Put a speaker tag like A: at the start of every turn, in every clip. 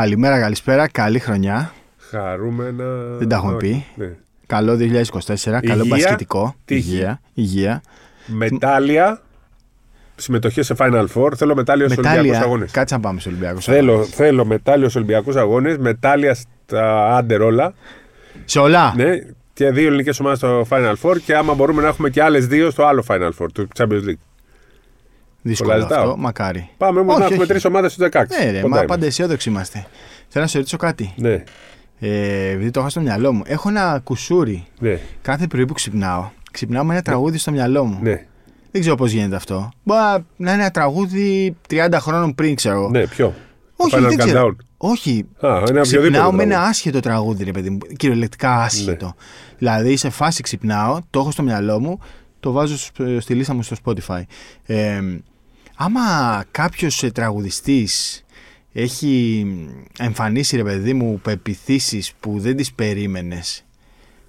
A: Καλημέρα, καλησπέρα, καλή χρονιά.
B: Χαρούμενα.
A: Δεν τα έχουμε
B: Όχι,
A: πει.
B: ναι.
A: Καλό 2024, καλό
B: Υγεία,
A: μπασκετικό.
B: τύχη.
A: Υγεία. Υγεία.
B: Μετάλλια. Συμμετοχή σε Final Four. Θέλω μετάλλιο στους Ολυμπιακούς
A: Μετάλλια.
B: Αγώνες.
A: Κάτσε να πάμε στους Ολυμπιακούς.
B: Θέλω, θέλω μετάλλιο στους Ολυμπιακούς Αγώνες. Μετάλλια στα άντερ όλα.
A: Σε όλα.
B: Ναι. Και δύο ελληνικές ομάδες στο Final Four. Και άμα μπορούμε να έχουμε και άλλες δύο στο άλλο Final Four, του Champions League.
A: Δύσκολο
B: πολλά ζητάω.
A: αυτό. Μακάρι.
B: Πάμε όμως
A: Όχι,
B: να έχουμε
A: όχι.
B: τρεις ομάδες στους 16.
A: Ναι, ρε,
B: Κοντά
A: μα
B: είμαστε.
A: πάντα αισιόδοξοι είμαστε. Θέλω να σε ρωτήσω κάτι.
B: Ναι,
A: Ε, επειδή το έχω στο μυαλό μου. Έχω ένα κουσούρι.
B: ναι,
A: Κάθε πρωί που ξυπνάω, ξυπνάω με ένα τραγούδι στο μυαλό μου.
B: ναι.
A: Δεν ξέρω πώς γίνεται αυτό. Μπορεί να είναι ένα τραγούδι 30 χρόνων πριν, ξέρω εγώ.
B: ναι ποιο;
A: Όχι,
B: Final
A: δεν ξέρω.
B: Countdown.
A: Όχι,
B: Α, ένα οποιοδήποτε.
A: Ξυπνάω με ένα
B: τραγούδι.
A: άσχετο τραγούδι, ρε παιδί μου. Κυριολεκτικά άσχετο.
B: Ναι.
A: Δηλαδή, σε φάση ξυπνάω, το έχω στο μυαλό μου, το βάζω σ- στη λίστα μου στο Spotify. Ε, άμα κάποιος τραγουδιστής έχει εμφανίσει, ρε παιδί μου, πεπιθήσεις που δεν τις περίμενες,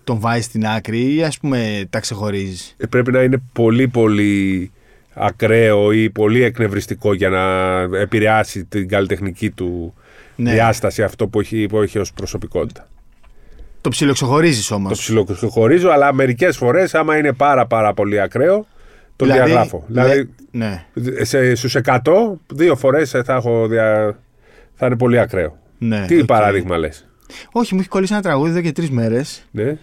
A: τον βάζεις στην άκρη ή ας πούμε τα ξεχωρίζεις;
B: Ε, πρέπει να είναι πολύ πολύ ακραίο ή πολύ εκνευριστικό για να επηρεάσει την καλλιτεχνική του
A: Ναι.
B: διάσταση αυτό που έχει, που έχει ως προσωπικότητα.
A: Το ψιλοξεχωρίζεις όμως.
B: Το ψιλοχωρίζω, αλλά μερικές φορές άμα είναι πάρα πάρα πολύ ακραίο, το
A: Δηλαδή,
B: διαγράφω.
A: λέ-
B: Δηλαδή,
A: Ναι.
B: σε, στους 100, δύο φορές θα, έχω δια... θα είναι πολύ ακραίο.
A: ναι
B: Τι
A: οκ.
B: παράδειγμα λες;
A: Όχι, μου έχει κολλήσει ένα τραγούδι εδώ και τρεις μέρες.
B: Ναι.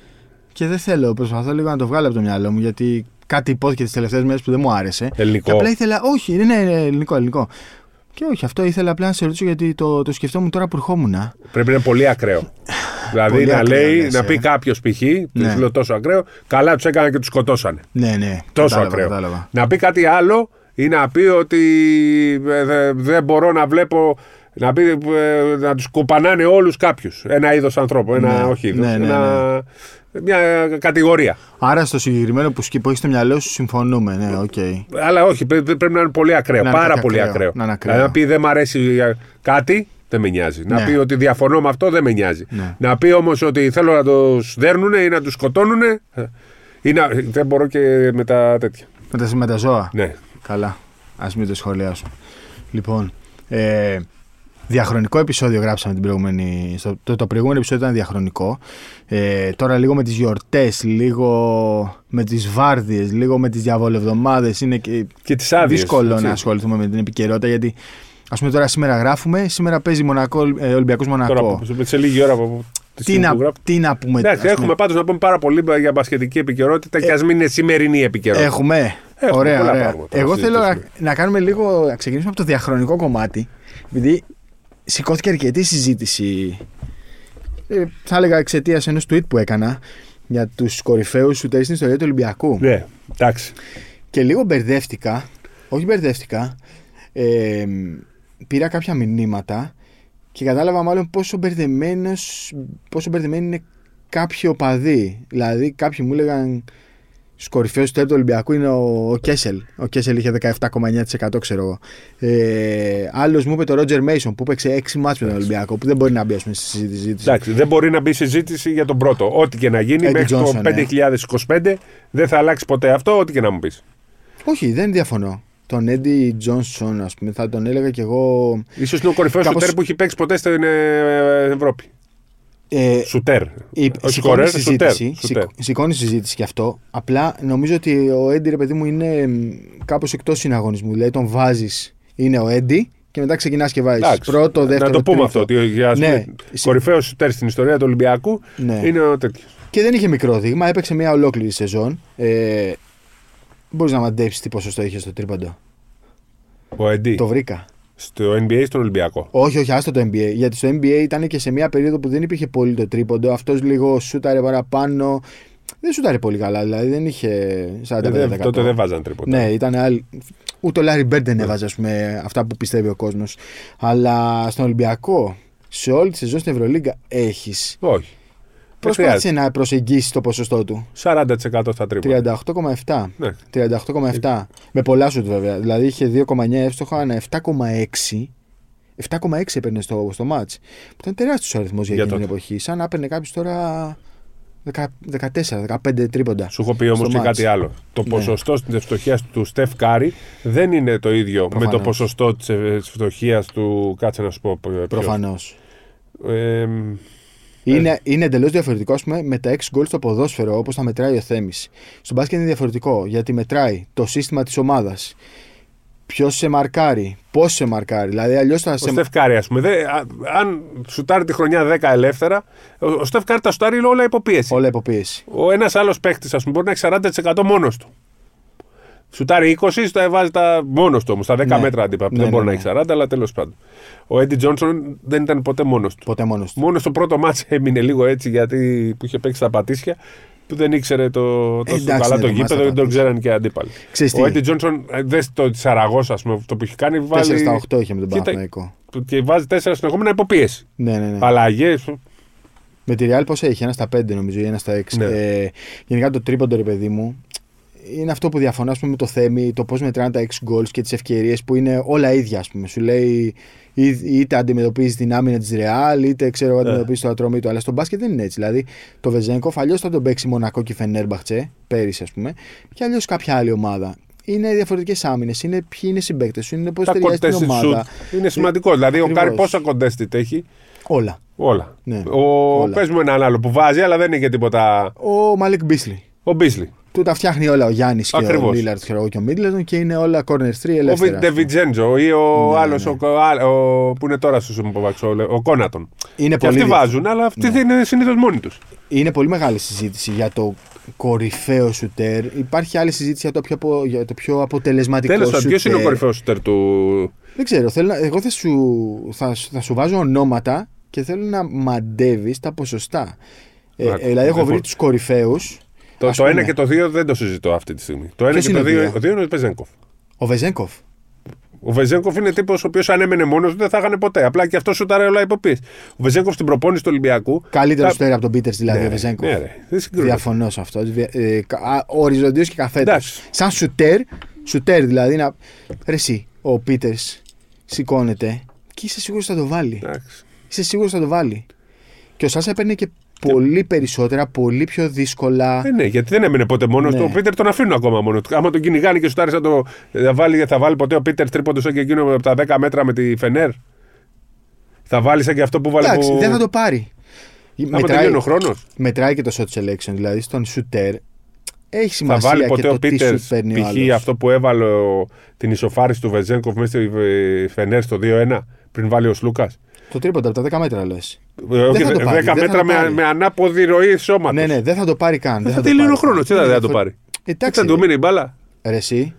A: Και δεν θέλω, προσπαθώ λίγο να το βγάλω από το μυαλό μου γιατί κάτι ειπώθηκε τις τελευταίες μέρες που δεν μου άρεσε. Και
B: Ελληνικό.
A: απλά ήθελα. Όχι, ναι, ναι, ναι, ελληνικό, ελληνικό. Και όχι, αυτό ήθελα απλά να σε ρωτήσω γιατί το, το σκεφτόμουν τώρα που ερχόμουν.
B: Πρέπει να είναι πολύ ακραίο. δηλαδή
A: Πολύ
B: να
A: ακραίο,
B: λέει,
A: λες,
B: να
A: ε.
B: πει κάποιος π.χ.
A: Ναι.
B: Ναι. λέω τόσο ακραίο, καλά τους έκαναν και τους σκοτώσανε.
A: Ναι, ναι.
B: Τόσο
A: κατάλαβα,
B: ακραίο.
A: Κατάλαβα.
B: Να πει κάτι άλλο ή να πει ότι ε, δε- δεν μπορώ να βλέπω. Να, πει, ε, να τους κοπανάνε όλους κάποιους. Ένα είδος ανθρώπου. Ένα,
A: Ναι.
B: όχι είδος.
A: Ναι, ναι,
B: ένα, Μια κατηγορία.
A: Άρα στο συγκεκριμένο που, σκι- που έχεις στο μυαλό σου συμφωνούμε. Ναι, οκ.
B: Αλλά όχι, πρέ- πρέπει να είναι πολύ ακραίο.
A: Να είναι
B: πάρα
A: κάτι
B: πολύ
A: ακραίο.
B: ακραίο.
A: Να είναι ακραίο.
B: Δηλαδή, να πει δεν μ' αρέσει ε, κάτι, δεν με νοιάζει.
A: Ναι.
B: Να πει ότι διαφωνώ με αυτό, δεν με νοιάζει.
A: Ναι.
B: Να πει όμως ότι θέλω να τους δέρνουν ή να τους σκοτώνουν. Ή να, δεν μπορώ και με τα τέτοια.
A: Με τα, με τα ζώα.
B: Ναι.
A: Καλά. Α μην το σχολιάσουμε. Λοιπόν. Ε, διαχρονικό επεισόδιο γράψαμε την προηγούμενη. Στο, το, το προηγούμενο επεισόδιο ήταν διαχρονικό. Ε, τώρα λίγο με τις γιορτές, λίγο με τις βάρδιες, λίγο με τις διαβολευδομάδες. Είναι και
B: Και τις άδειες.
A: δύσκολο να ασχοληθούμε με την επικαιρότητα γιατί. Α πούμε τώρα σήμερα γράφουμε, σήμερα παίζει Μονακό, ε, Ολυμπιακός Μονακό.
B: Τώρα, που- σε λίγη ώρα από τη
A: τι,
B: στιγμή
A: να,
B: που γράφω.
A: τι να πούμε.
B: Εντάξει,
A: ας πούμε.
B: έχουμε πάντως να πούμε πάρα πολύ για μπασκετική επικαιρότητα και ας μην είναι σημερινή επικαιρότητα.
A: Έχουμε.
B: Έχουμε
A: ωραία,
B: πολλά
A: ωραία.
B: πράγματα να
A: Εγώ θέλω να,
B: συζητήσουμε.
A: να κάνουμε λίγο. Να ξεκινήσουμε από το διαχρονικό κομμάτι. Επειδή σηκώθηκε αρκετή συζήτηση. Ε, θα έλεγα εξαιτίας ενός tweet που έκανα για τους κορυφαίους σουτέρ στην ιστορία του Ολυμπιακού.
B: Ναι, εντάξει.
A: Και λίγο μπερδεύτηκα. Όχι μπερδεύτηκα. Ε, πήρα κάποια μηνύματα και κατάλαβα μάλλον πόσο μπερδεμένος, πόσο μπερδεμένοι είναι κάποιοι οπαδοί. Δηλαδή, κάποιοι μου έλεγαν στου κορυφαίου του του Ολυμπιακού είναι ο, ο Κέσελ. Ο Κέσελ είχε 17,9% ξέρω εγώ. Ε, Άλλος μου είπε το Ρότζερ Μέισον που έπαιξε 6 μάτς με τον Ολυμπιακό που δεν μπορεί να μπει ας πούμε, στη συζήτηση.
B: Εντάξει, δεν μπορεί να μπει συζήτηση για τον πρώτο. Ό,τι και να γίνει
A: Eddie
B: μέχρι
A: Johnson,
B: το
A: ναι.
B: 2025 δεν θα αλλάξει ποτέ αυτό, ό,τι και να μου πεις.
A: Όχι, δεν διαφωνώ. Τον Έντι Τζόνσον, ας πούμε, θα τον έλεγα κι εγώ.
B: σω είναι ο κορυφαίος
A: Κάπως-
B: σουτέρ που έχει παίξει ποτέ στην ε, Ευρώπη.
A: Ε,
B: Σουτέρ.
A: Η,
B: Ο
A: σηκώνει
B: σκορέρ, σουτέρ.
A: συζήτηση,
B: σουτέρ.
A: σηκ- σηκώνει συζήτηση κι αυτό. Απλά νομίζω ότι ο Έντι, ρε παιδί μου, είναι κάπως εκτός συναγωνισμού. Δηλαδή τον βάζεις, είναι ο Έντι και μετά ξεκινάς και βάζεις
B: Εντάξει,
A: πρώτο, δεύτερο.
B: να το πούμε
A: τρίτο.
B: αυτό. Ότι για
A: Ναι.
B: κορυφαίος σουτέρ στην ιστορία του Ολυμπιακού
A: Ναι.
B: είναι ο τέτοιος.
A: Και δεν είχε μικρό δείγμα, έπαιξε μια ολόκληρη σεζόν. Ε, Μπορείς να μαντέψεις τι ποσοστό είχες στο τρίποντο.
B: Ο Εντί.
A: Το βρήκα.
B: Στο NBA ή στον Ολυμπιακό;
A: Όχι, όχι, άστο το NBA. Γιατί στο NBA ήταν και σε μια περίοδο που δεν υπήρχε πολύ το τρίποντο. Αυτός λίγο σούταρε παραπάνω. Δεν σούταρε πολύ καλά, δηλαδή δεν είχε 40%.
B: Ε, δεν- τότε δεν βάζαν τρίποτα.
A: Ναι, ήταν άλλη. Ούτε ο Λάρι Μπέρντ δεν έβαζε ας πούμε, αυτά που πιστεύει ο κόσμος. Αλλά στον Ολυμπιακό, σε όλη τη σεζόν στην Ευρωλίγκα έχεις.
B: Όχι. Δεν
A: Προσπάθησε να προσεγγίσεις το ποσοστό του;
B: 40% στα τρίποτα.
A: 38,7.
B: Ναι.
A: 38,7. Με πολλά σουτ βέβαια. Δηλαδή είχε 2,9 εύστοχα, ένα 7,6. 7,6 έπαιρνε στο, στο μάτς. Που ήταν τεράστιος αριθμός για,
B: Για
A: εκείνη την
B: τότε.
A: εποχή. Σαν να έπαιρνε κάποιος τώρα 14-15 τρίποντα.
B: Σου έχω πει όμως
A: στο
B: και
A: μάτς.
B: κάτι άλλο. Το
A: Ναι.
B: ποσοστό τη ευστοχία του Στεφ Κάρη δεν είναι το ίδιο με το
A: Προφανώς.
B: ποσοστό της ευστοχίας του. Κάτσε να σου πω. ποιος.
A: Προφανώς.
B: Ε,
A: Είναι, είναι εντελώς διαφορετικό ας πούμε, με τα 6 γκολ στο ποδόσφαιρο όπως τα μετράει ο Θέμης. Στο μπάσκετ είναι διαφορετικό γιατί μετράει το σύστημα της ομάδας. Ποιος σε μαρκάρει, πώς σε μαρκάρει. Δηλαδή αλλιώς θα
B: ο
A: σε.
B: Στεφ Κάρη, ας πούμε, δε, α- αν σουτάρει τη χρονιά 10 ελεύθερα, ο, ο Στεφ Κάρη τα σουτάρει όλα υποπίεση.
A: Όλα υποπίεση.
B: Ο ένας άλλος παίκτης, ας πούμε, μπορεί να έχει 40% μόνος του. Σουτάρει 20, το βάζει τα μόνος του όμως, στα 10
A: Ναι.
B: μέτρα αντίπα.
A: Ναι,
B: δεν
A: ναι,
B: μπορεί
A: ναι.
B: να έχει 40, αλλά τέλος πάντων. Ο Έντι Τζόνσον δεν ήταν ποτέ μόνος του.
A: Ποτέ μόνος του.
B: Μόνος στο πρώτο μάτς έμεινε λίγο έτσι γιατί που είχε παίξει τα πατήσια που δεν ήξερε το, τόσο
A: εντάξει,
B: καλά
A: ναι,
B: το
A: το μάτς
B: γήπεδο
A: τα
B: δεν τον
A: πατήσια.
B: ξέραν και οι αντίπαλοι.
A: Ξέρεις τι,
B: Ο Έντι Τζόνσον, ε, δες το της Σαραγώσα, ας πούμε, αυτό που έχει κάνει,
A: 4
B: βάλει.
A: στα 8 είχε με τον
B: Κοίτα-
A: Παναθηναϊκό.
B: Και βάζει 4 συνεχόμενα υποπίεση.
A: Ναι, ναι, ναι.
B: Αλλαγέ.
A: Με τη Ρεάλ πόσα έχει, ένα στα 5 νομίζω ή ένα στα 6.
B: Ναι.
A: Ε, γενικά το τρίποντο ρε παιδί μου είναι αυτό που διαφωνώ ας πούμε, με το Θέμη, το πώς μετράνε τα 6 goals και τις ευκαιρίες που είναι όλα ίδια. Ας πούμε. Σου λέει ή- είτε αντιμετωπίζεις την άμυνα της Ρεάλ, είτε ξέρω εγώ
B: Ναι.
A: αντιμετωπίζεις τ' Ατρομήτου. Αλλά στο μπάσκετ δεν είναι έτσι. Δηλαδή το Βεζέγκοφ αλλιώς θα τον παίξει Μονακό και Φενέρμπαχτσε πέρυσι, ας πούμε, και αλλιώς κάποια άλλη ομάδα. Είναι διαφορετικές άμυνες, είναι ποιοι είναι οι συμπαίκτες σου, είναι πώς
B: Τα
A: ταιριάζει την
B: contested
A: ομάδα.
B: shoot είναι σημαντικό. Δηλαδή, ο
A: Ακριβώς.
B: Κάρι πόσα contested έχει;
A: Όλα.
B: Όλα.
A: Ναι,
B: Ο...
A: όλα.
B: Πες μου έναν άλλο που βάζει, αλλά δεν είναι και τίποτα.
A: Ο Μαλικ Μπίσλι.
B: Ο Μπίσλι.
A: Του τα φτιάχνει όλα ο Γιάννης και ο
B: Ακριβώς.
A: Λίλαρτ και ο Μίτλετον και είναι όλα corner 3
B: Ο
A: ελεύθερα.
B: Ντεβιτζέντζο ή ο
A: Ναι,
B: άλλος
A: ναι.
B: που είναι τώρα στο Σουμποβαξ, ο, ο Κόνατον.
A: Είναι
B: Και
A: πολύ,
B: αυτοί
A: δι-
B: βάζουν, αλλά αυτοί
A: Ναι.
B: δεν είναι συνήθως μόνοι τους.
A: είναι πολύ μεγάλη συζήτηση για το κορυφαίο σουτέρ. Υπάρχει άλλη συζήτηση για το πιο, απο- για το πιο αποτελεσματικό
B: Τέλος πάντων,
A: σουτέρ.
B: ποιος είναι ο κορυφαίος σούτερ του.
A: Δεν ξέρω. Θέλω, να- εγώ θα σου, θα, σου- θα σου βάζω ονόματα και θέλω να μαντεύεις τα ποσοστά. Ε,
B: Άκου,
A: ε, δηλαδή, έχω
B: λοιπόν.
A: βρει τους κορυφαίους.
B: Το,
A: Ας
B: το
A: πούμε.
B: 1 και το 2 δεν το συζητώ αυτή τη στιγμή. Το 1
A: Ποιος
B: και το
A: είναι
B: 2
A: ο δύο;
B: ο δύο είναι ο Βεζέγκοφ.
A: Ο Βεζέγκοφ.
B: Ο Βεζέγκοφ είναι τύπος ο οποίος αν έμενε μόνος του δεν θα είχαν ποτέ. Απλά και αυτός σου τάρε όλα υποπίεση. Ο Βεζέγκοφ στην προπόνηση του Ολυμπιακού.
A: Καλύτερος
B: τα-
A: σουτέρ από τον Πίτερ δηλαδή
B: Ναι,
A: ο Βεζέγκοφ.
B: ναι, ρε. Δεν συγκρίνεται.
A: Διαφωνώ σε αυτό. Ε, Οριζοντίος και καθέτος.
B: Εντάξει.
A: Σαν σουτέρ, σουτέρ δηλαδή. Να... Ρε εσύ, ο Πίτερς σηκώνεται και είσαι σίγουρος θα το βάλει.
B: Εντάξει.
A: Είσαι σίγουρος θα το βάλει. Και ο Σάσα έπαιρνε και πολύ περισσότερα, πολύ πιο δύσκολα.
B: Ε, ναι, γιατί δεν έμενε ποτέ μόνος
A: Ναι.
B: του. Ο Πίτερ τον αφήνουν ακόμα μόνος του. Άμα τον κυνηγάνε και σου τάρει, θα, το, θα, βάλει, θα βάλει ποτέ ο Πίτερ τρίποντος σαν και εκείνο από τα 10 μέτρα με τη Φενέρ. Θα βάλει σαν και αυτό που βάλει.
A: Εντάξει,
B: που...
A: δεν θα το πάρει.
B: Άμα τελειώνει ο χρόνος.
A: μετράει και το shot selection, δηλαδή στον shooter έχει
B: Θα
A: σημασία
B: βάλει
A: και
B: ποτέ
A: το
B: ο
A: τι
B: Πίτερ
A: σου παίρνει ο
B: π.χ.
A: άλλος.
B: αυτό που έβαλε ο- την ισοφάριση του Βεζέγκοφ μέσα στη ε, Φενέρ στο 2-1 πριν βάλει ο Σλούκας.
A: Το τρίποντα από τα 10 μέτρα λες.
B: Όχι,
A: θα το
B: 10
A: πάρει, δεν θα
B: μέτρα
A: το
B: με,
A: πάρει.
B: με ανάποδη ροή σώματος.
A: Ναι, ναι, δεν θα το πάρει καν. Δεν
B: Θα
A: το
B: τελειώνει ο
A: πάρει.
B: χρόνο. Τι θα,
A: Είναι
B: δεν θα το
A: διαφορε-
B: πάρει.
A: Εντάξει,
B: Θα του
A: ρε.
B: μείνει η μπάλα.
A: Ρε εσύ.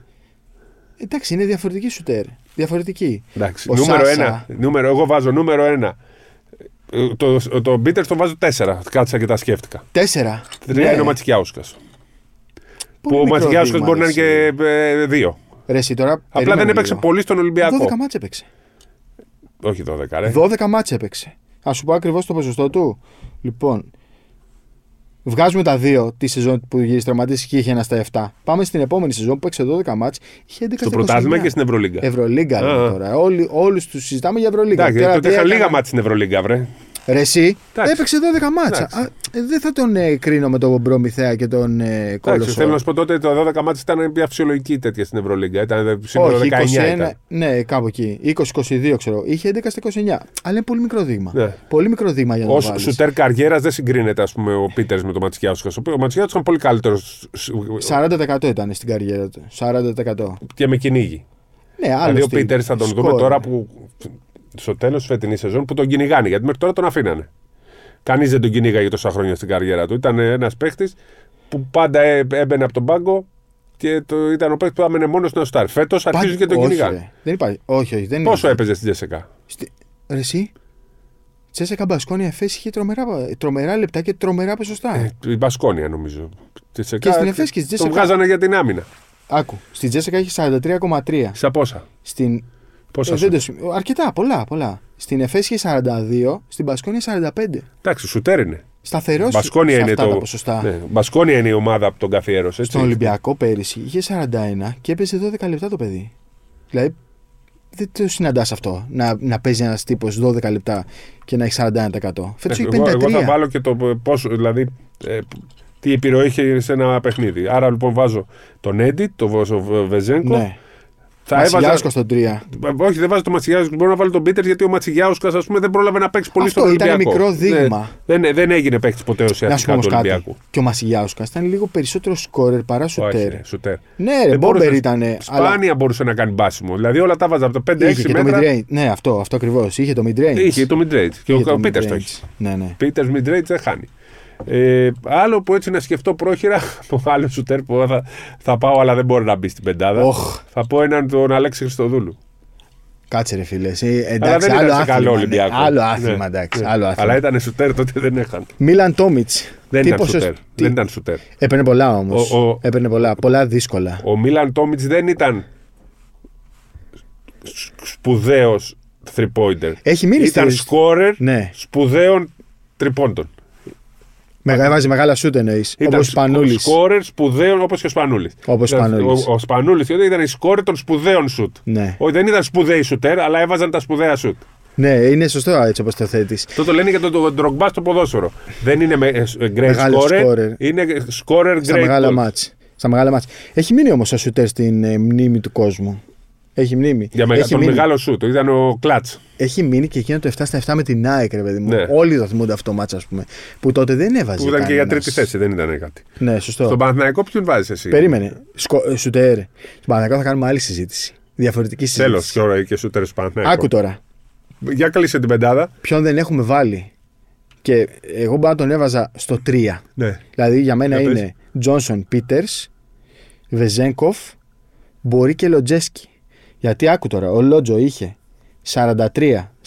A: Εντάξει, είναι διαφορετική σουτέρ. Διαφορετική.
B: Εντάξει,
A: Ο
B: νούμερο
A: Σάσα-
B: ένα. Νούμερο, εγώ βάζω νούμερο ένα. Ε, Το, το Μπίτερ το βάζω τέσσερα. Κάτσα και τα σκέφτηκα.
A: Τέσσερα.
B: Τρία
A: Ναι.
B: είναι ο Ματσικιάουσκας. Που
A: Πολύ
B: ο
A: μικρό
B: Ματσικιάουσκας
A: δείγμα,
B: μπορεί να είναι
A: ρε
B: και ε, δύο.
A: Ρε εσύ τώρα.
B: Απλά
A: περίμενε
B: δεν έπαιξε
A: λίγο.
B: πολύ στον Ολυμπιακό.
A: 12 μάτς έπαιξε.
B: Όχι 12, ρε.
A: 12 μάτς έπαιξε. Α σου πω ακριβώς το ποσοστό του. Λοιπόν, βγάζουμε τα δύο τη σεζόν που γύρισε τραυματίσει και είχε ένα στα 7. Πάμε στην επόμενη σεζόν που έπαιξε 12 μάτς, είχε 11
B: Στο
A: στα
B: πρωτάθλημα
A: 29.
B: και στην Ευρωλίγκα.
A: Ευρωλίγκα
B: Α,
A: λέμε
B: α.
A: τώρα. Όλοι, όλους τους συζητάμε για Ευρωλίγκα.
B: Εντάξει,
A: Τώρα
B: τότε
A: τι
B: είχα
A: έκανα-
B: λίγα μάτια στην Ευρωλίγκα, βρε.
A: Ρε εσύ,
B: Εντάξει.
A: έπαιξε 12 μάτσα.
B: Εντάξει.
A: Α, ε, δεν θα τον ε, κρίνω με τον Προμηθέα και τον ε,
B: Εντάξει,
A: Κόλοσο.
B: θέλω να σου πω τότε το 12 μάτια ήταν μια φυσιολογική τέτοια στην Ευρωλίγκα. Ήταν σύνολο
A: Όχι,
B: 19
A: 21,
B: ήταν.
A: ναι, κάπου εκεί. 20-22 ξέρω. Είχε 11 στα 29. Αλλά είναι πολύ μικρό δείγμα.
B: Ναι.
A: Πολύ μικρό δείγμα για να
B: Ω
A: το βάλεις.
B: σουτέρ καριέρας δεν συγκρίνεται ας πούμε, ο Πίτερς με τον Ματσικιάουσκα. Ο Ματσικιάουσκα ήταν πολύ καλύτερος
A: 40% ήταν στην καριέρα του. 40%.
B: και με κυνήγι.
A: Ναι, άλλο
B: Δηλαδή ο
A: στυλ.
B: Πίτερς θα τον
A: Σκόρ.
B: δούμε τώρα που στο τέλος της φετινής σεζόν που τον κυνηγάνε. Γιατί μέχρι τώρα τον αφήνανε. Κανείς δεν τον κυνήγαγε τόσα χρόνια στην καριέρα του. Ήταν ένας παίχτης που πάντα έ- έμπαινε από τον πάγκο και το, ήταν ο παίχτης που άμενε μόνος στην Αστάρ. Φέτος αρχίζουν και τον
A: όχι,
B: κυνηγάνε.
A: ρε. Δεν υπάρχει. Όχι, όχι. Δεν
B: Πόσο
A: είναι.
B: έπαιζε στην Τζέσσεκα.
A: Στη... Ρε εσύ. Τσέσσεκα Μπασκόνια Εφές είχε τρομερά, τρομερά λεπτά και τρομερά ποσοστά.
B: Ε, η Μπασκόνια νομίζω. Τζέσσεκα,
A: Και στην Εφές και στη
B: Τον
A: Τζέσσεκα.
B: βγάζανε για την άμυνα.
A: Άκου. Στην Τζέσσεκα είχε 43,3.
B: Σε πόσα;
A: Στην...
B: Πόσα
A: Ε,
B: σου;
A: δεν το σημ- Αρκετά, πολλά, πολλά. Στην Εφές είχε 42, στην Μπασκόνια 45.
B: Εντάξει, σουτέρ είναι.
A: Σταθερός
B: Μπασκόνια
A: σε
B: είναι
A: αυτά
B: το.
A: τα ποσοστά.
B: Ναι, Μπασκόνια είναι η ομάδα που τον καθιέρωσε. έτσι.
A: Στον Ολυμπιακό πέρυσι είχε 41 και έπαιζε 12 λεπτά το παιδί. Δηλαδή δεν το συναντάς αυτό. Να, να παίζει ένας τύπος 12 λεπτά και να έχει 41%. Φέτος έχει 53.
B: εγώ, εγώ θα βάλω και το πόσο, δηλαδή, ε, τι επιρροή είχε σε ένα παιχνίδι. Άρα λοιπόν βάζω τον Έντι, τον Βο- Βεζέγκο,
A: Ναι.
B: Θα έβαζα.
A: Μασιγιάουσκα στο 3.
B: Όχι, δεν βάζω το Ματσιγιάουσκα. Μπορώ να βάλω τον Πίτερ γιατί ο Ματσιγιάουσκα, ας πούμε, δεν πρόλαβε να παίξει πολύ
A: Αυτό
B: στον
A: ήταν
B: Ολυμπιακό.
A: μικρό δείγμα.
B: Δεν, δεν, δεν έγινε παίκτης ποτέ
A: Να σου πω
B: ουσιαστικά
A: όμως
B: του
A: κάτι.
B: Ολυμπιακού.
A: Και ο Μασιγιάουσκα ήταν λίγο περισσότερο σκόρερ παρά
B: Όχι,
A: σουτέρ.
B: ρε, σουτέρ.
A: Ναι, ρε,
B: Δεν
A: μπόμπερ
B: μπορούσε-
A: ήταν.
B: Σπάνια μπορούσε να κάνει μπάσιμο. Δηλαδή όλα τα βάζα από το 5-6
A: Είχε και το
B: μέτρα.
A: mid-range. Ναι, αυτό, αυτό ακριβώς. Είχε το mid-range.
B: Είχε το mid-range. Και
A: Είχε
B: ο Πίτερς το
A: mid-range.
B: έχει.
A: Ναι, ναι.
B: Πίτερς mid-range δεν χάνει. Ε, άλλο που έτσι να σκεφτώ πρόχειρα, το άλλο σουτέρ που θα, θα πάω αλλά δεν μπορεί να μπει στην πεντάδα.
A: Οχ.
B: Θα πω έναν τον Αλέξη Χριστοδούλου.
A: Κάτσε ρε φίλε. εσύ,
B: αλλά
A: Εντάξει,
B: δεν
A: άλλο
B: ήταν σε καλό
A: άθλημα. ναι.
B: Ολυμπιακό.
A: Άλλο άθλημα,
B: Ναι,
A: εντάξει.
B: ναι.
A: Άλλο άθλημα.
B: Αλλά ήταν σουτέρ τότε δεν έχαν.
A: Μίλαν Τόμιτς.
B: Δεν ήταν σουτέρ. Δεν ήταν σουτέρ.
A: Έπαιρνε πολλά όμως.
B: Ο- ο-
A: Έπαιρνε πολλά. Πολλά δύσκολα.
B: Ο Μίλαν Τόμιτς δεν ήταν σπουδαίος three pointer.
A: Έχει μείνει
B: Ήταν
A: στη-
B: scorer
A: Ναι.
B: σπουδαίων τριπώντων.
A: Μεγα, έβαζε μεγάλα σούτ εννοείς. Όπως ο Σπανούλης.
B: σκόρερ σπουδαίων όπως και ο Σπανούλης.
A: Όπως ο Σπανούλης.
B: Ο, ο Σπανούλης ήταν η σκόρερ των σπουδαίων σουτ.
A: Ναι.
B: Όχι, δεν ήταν σπουδαίοι σουτέρ, αλλά έβαζαν τα σπουδαία σουτ.
A: ναι, είναι σωστό έτσι όπως το θέτεις.
B: Αυτό το λένε για τον το, Ντρογκμπά στο ποδόσφαιρο. Δεν είναι με, ε, great
A: Μεγάλο
B: scorer,
A: scorer.
B: είναι scorer great
A: Στα μεγάλα
B: goals.
A: μάτς. Στα μεγάλα μάτς. Έχει μείνει όμως ο σουτέρ στην ε, μνήμη του κόσμου. Έχει μνήμη.
B: Για μεγα,
A: έχει,
B: τον
A: μείνει,
B: μεγάλο σουτ. Ήταν ο Κλατ.
A: έχει μείνει και εκείνο το 7 στα 7 με την ΑΕΚ, ρε παιδί μου.
B: Ναι.
A: Όλοι το θυμούνται αυτό το μάτς, ας πούμε. Που τότε δεν έβαζε.
B: Που ήταν και για
A: κανένας.
B: τρίτη θέση, δεν ήταν κάτι.
A: Ναι, σωστό.
B: Στον Παναθηναϊκό ποιον βάζεις εσύ;
A: Περίμενε. Σκο... ε, Σουτέρ. Στον Παναγιώτο θα κάνουμε άλλη συζήτηση. Διαφορετική
B: Τέλος
A: συζήτηση.
B: και ώρα και σούτερ του Παναθηναϊκού.
A: Άκου τώρα.
B: Για κλείσε την πεντάδα.
A: Ποιον δεν έχουμε βάλει. Και εγώ μπορώ να τον έβαζα στο 3.
B: Ναι.
A: Δηλαδή για μένα
B: Για πες.
A: είναι Τζόνσον Πίτερς, Βεζέγκοφ, μπορεί και Λοτζέσκι. Γιατί άκου τώρα, ο Λότζο είχε 43,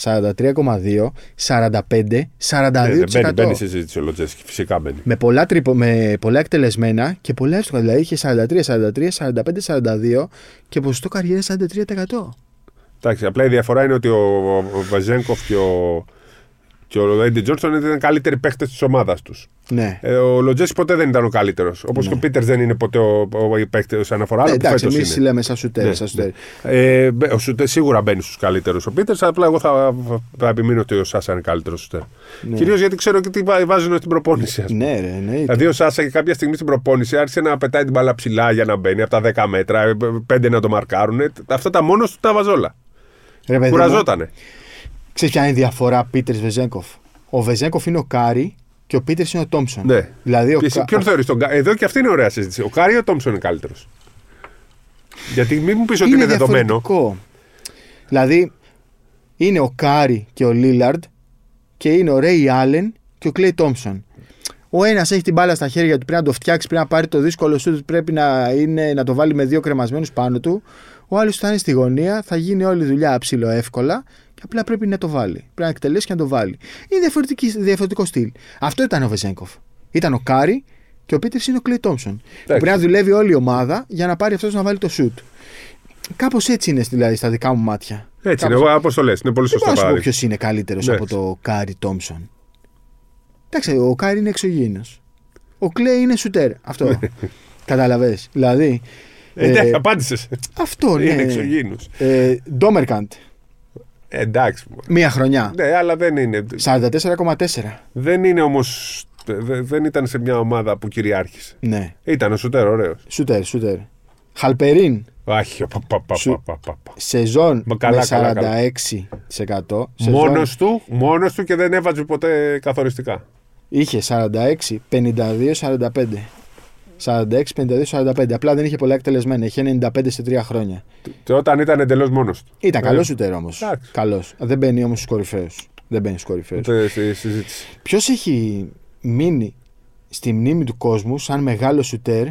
A: 43,2, 45, 42%.
B: Ναι, δεν μπαίνει, μπαίνει στη συζήτηση ο Λοτζέσκι. Φυσικά μπαίνει.
A: με, πολλά τρυπο, με πολλά εκτελεσμένα και πολλά εύστοχα. Δηλαδή είχε 43, 43, 45, 42 και ποσοστό καριέρας 43%.
B: Εντάξει, απλά η διαφορά είναι ότι ο, ο Βαζέγκοφ και ο, και ο Έντι Τζόνσον ήταν καλύτεροι παίχτε της ομάδας τους.
A: Ναι.
B: Ε, ο Λοτζέσκι ποτέ δεν ήταν ο καλύτερος. Όπως και ο Πίτερς δεν είναι ποτέ ο, ο, ο παίχτη σαν αφορά.
A: Ναι,
B: άλλο που
A: εντάξει,
B: φέτος
A: εμείς
B: είναι.
A: λέμε σαν σουτέρ.
B: Ναι,
A: σαν σουτέρ.
B: Ε, μπε- ο Σουτέ σίγουρα μπαίνει στους καλύτερους. Ο Πίτερς, απλά εγώ θα, θα επιμείνω ότι ο Σάσα είναι καλύτερος σουτέρ.
A: Ναι.
B: Κυρίως γιατί ξέρω και τι βά- βάζουν στην προπόνηση. ας πούμε.
A: Ναι, ρε, εννοείται.
B: Δηλαδή ο Σάσα και κάποια στιγμή στην προπόνηση άρχισε να πετάει την μπάλα ψηλά για να μπαίνει από τα 10 μέτρα, 5 να το μαρκάρουν. Αυτά τα μόνος του τα 'βαζε όλα.
A: Ρε, παιδί μου,
B: Κουραζότανε.
A: Ξέρεις ποια είναι η διαφορά Πίτερς Βεζέγκοφ. Ο Βεζέγκοφ είναι ο Κάρι και ο Πίτερς είναι ο Τόμψον.
B: Ναι.
A: Δηλαδή ο
B: Και εσύ
A: Κα-
B: ποιον θεωρείς τον Κα- Εδώ και αυτή είναι ωραία συζήτηση. Ο Κάρι ή ο Τόμψον είναι καλύτερος; Γιατί μην μου πεις ότι είναι, δεδομένο.
A: διαφορετικό. Δηλαδή είναι ο Κάρι και ο Λίλαρντ και είναι ο Ρέι Άλεν και ο Κλέι Τόμψον. Ο ένας έχει την μπάλα στα χέρια του, πρέπει να το φτιάξει, πρέπει να πάρει το δύσκολο σουτ, πρέπει να, είναι, να το βάλει με δύο κρεμασμένους πάνω του. Ο άλλος θα είναι στη γωνία, θα γίνει όλη η δουλειά ψιλοεύκολα και απλά πρέπει να το βάλει. Πρέπει να εκτελέσει και να το βάλει. Είναι διαφορετική- διαφορετικό στυλ. Αυτό ήταν ο Βεζέγκοφ. Ήταν ο Κάρι και ο Πίτερς είναι ο Κλέι Τόμψον. Που Πρέπει να δουλεύει όλη η ομάδα για να πάρει αυτός να βάλει το σουτ. Κάπως έτσι είναι δηλαδή στα δικά μου μάτια.
B: Έτσι είναι,
A: Κάπως-
B: εγώ όπως το λες. Είναι πολύ
A: Δεν
B: σωστό
A: μπορώ να σου πω
B: παράδειγμα.
A: ποιος είναι καλύτερος
B: Ναι.
A: από το Κάρι Τόμψον. Εντάξει, ο Κάρι είναι εξωγήινος. Ο Κλέι είναι σουτέρ. Αυτό. Κατάλαβε. Δηλαδή.
B: Ε,
A: ε,
B: Εντάξει, απάντησες.
A: αυτό ναι.
B: Είναι εξωγήινου.
A: Ε, Ντόμερκαντ.
B: Εντάξει. μωρέ.
A: Μία χρονιά.
B: Ναι, αλλά δεν είναι.
A: 44,4.
B: Δεν είναι όμως. Δεν ήταν σε μια ομάδα που κυριάρχησε.
A: Ναι.
B: Ήταν ο Σουτέρ, ωραίος.
A: Σουτέρ, σουτέρ. Χαλπερίν.
B: Άχι, πα, πα, πα,
A: Σου-
B: πα, πα, πα.
A: Σεζόν
B: Μα καλά,
A: με 46%.
B: καλά, καλά.
A: Σεζόν
B: Μόνος του, μόνος του και δεν έβαζε ποτέ καθοριστικά.
A: Είχε 46, 52, 45. 46, 52, 45. Απλά δεν είχε πολλά εκτελεσμένα. Είχε 95 σε τρία χρόνια.
B: Και όταν ήταν εντελώς μόνος του.
A: Ήταν
B: Ε,
A: καλός σουτέρ όμως.
B: εντάξει.
A: Καλός. Δεν μπαίνει όμως στους κορυφαίους. Δεν μπαίνει στους κορυφαίους.
B: Ούτε στη συζήτηση.
A: Ποιος έχει μείνει στη μνήμη του κόσμου σαν μεγάλος σουτέρ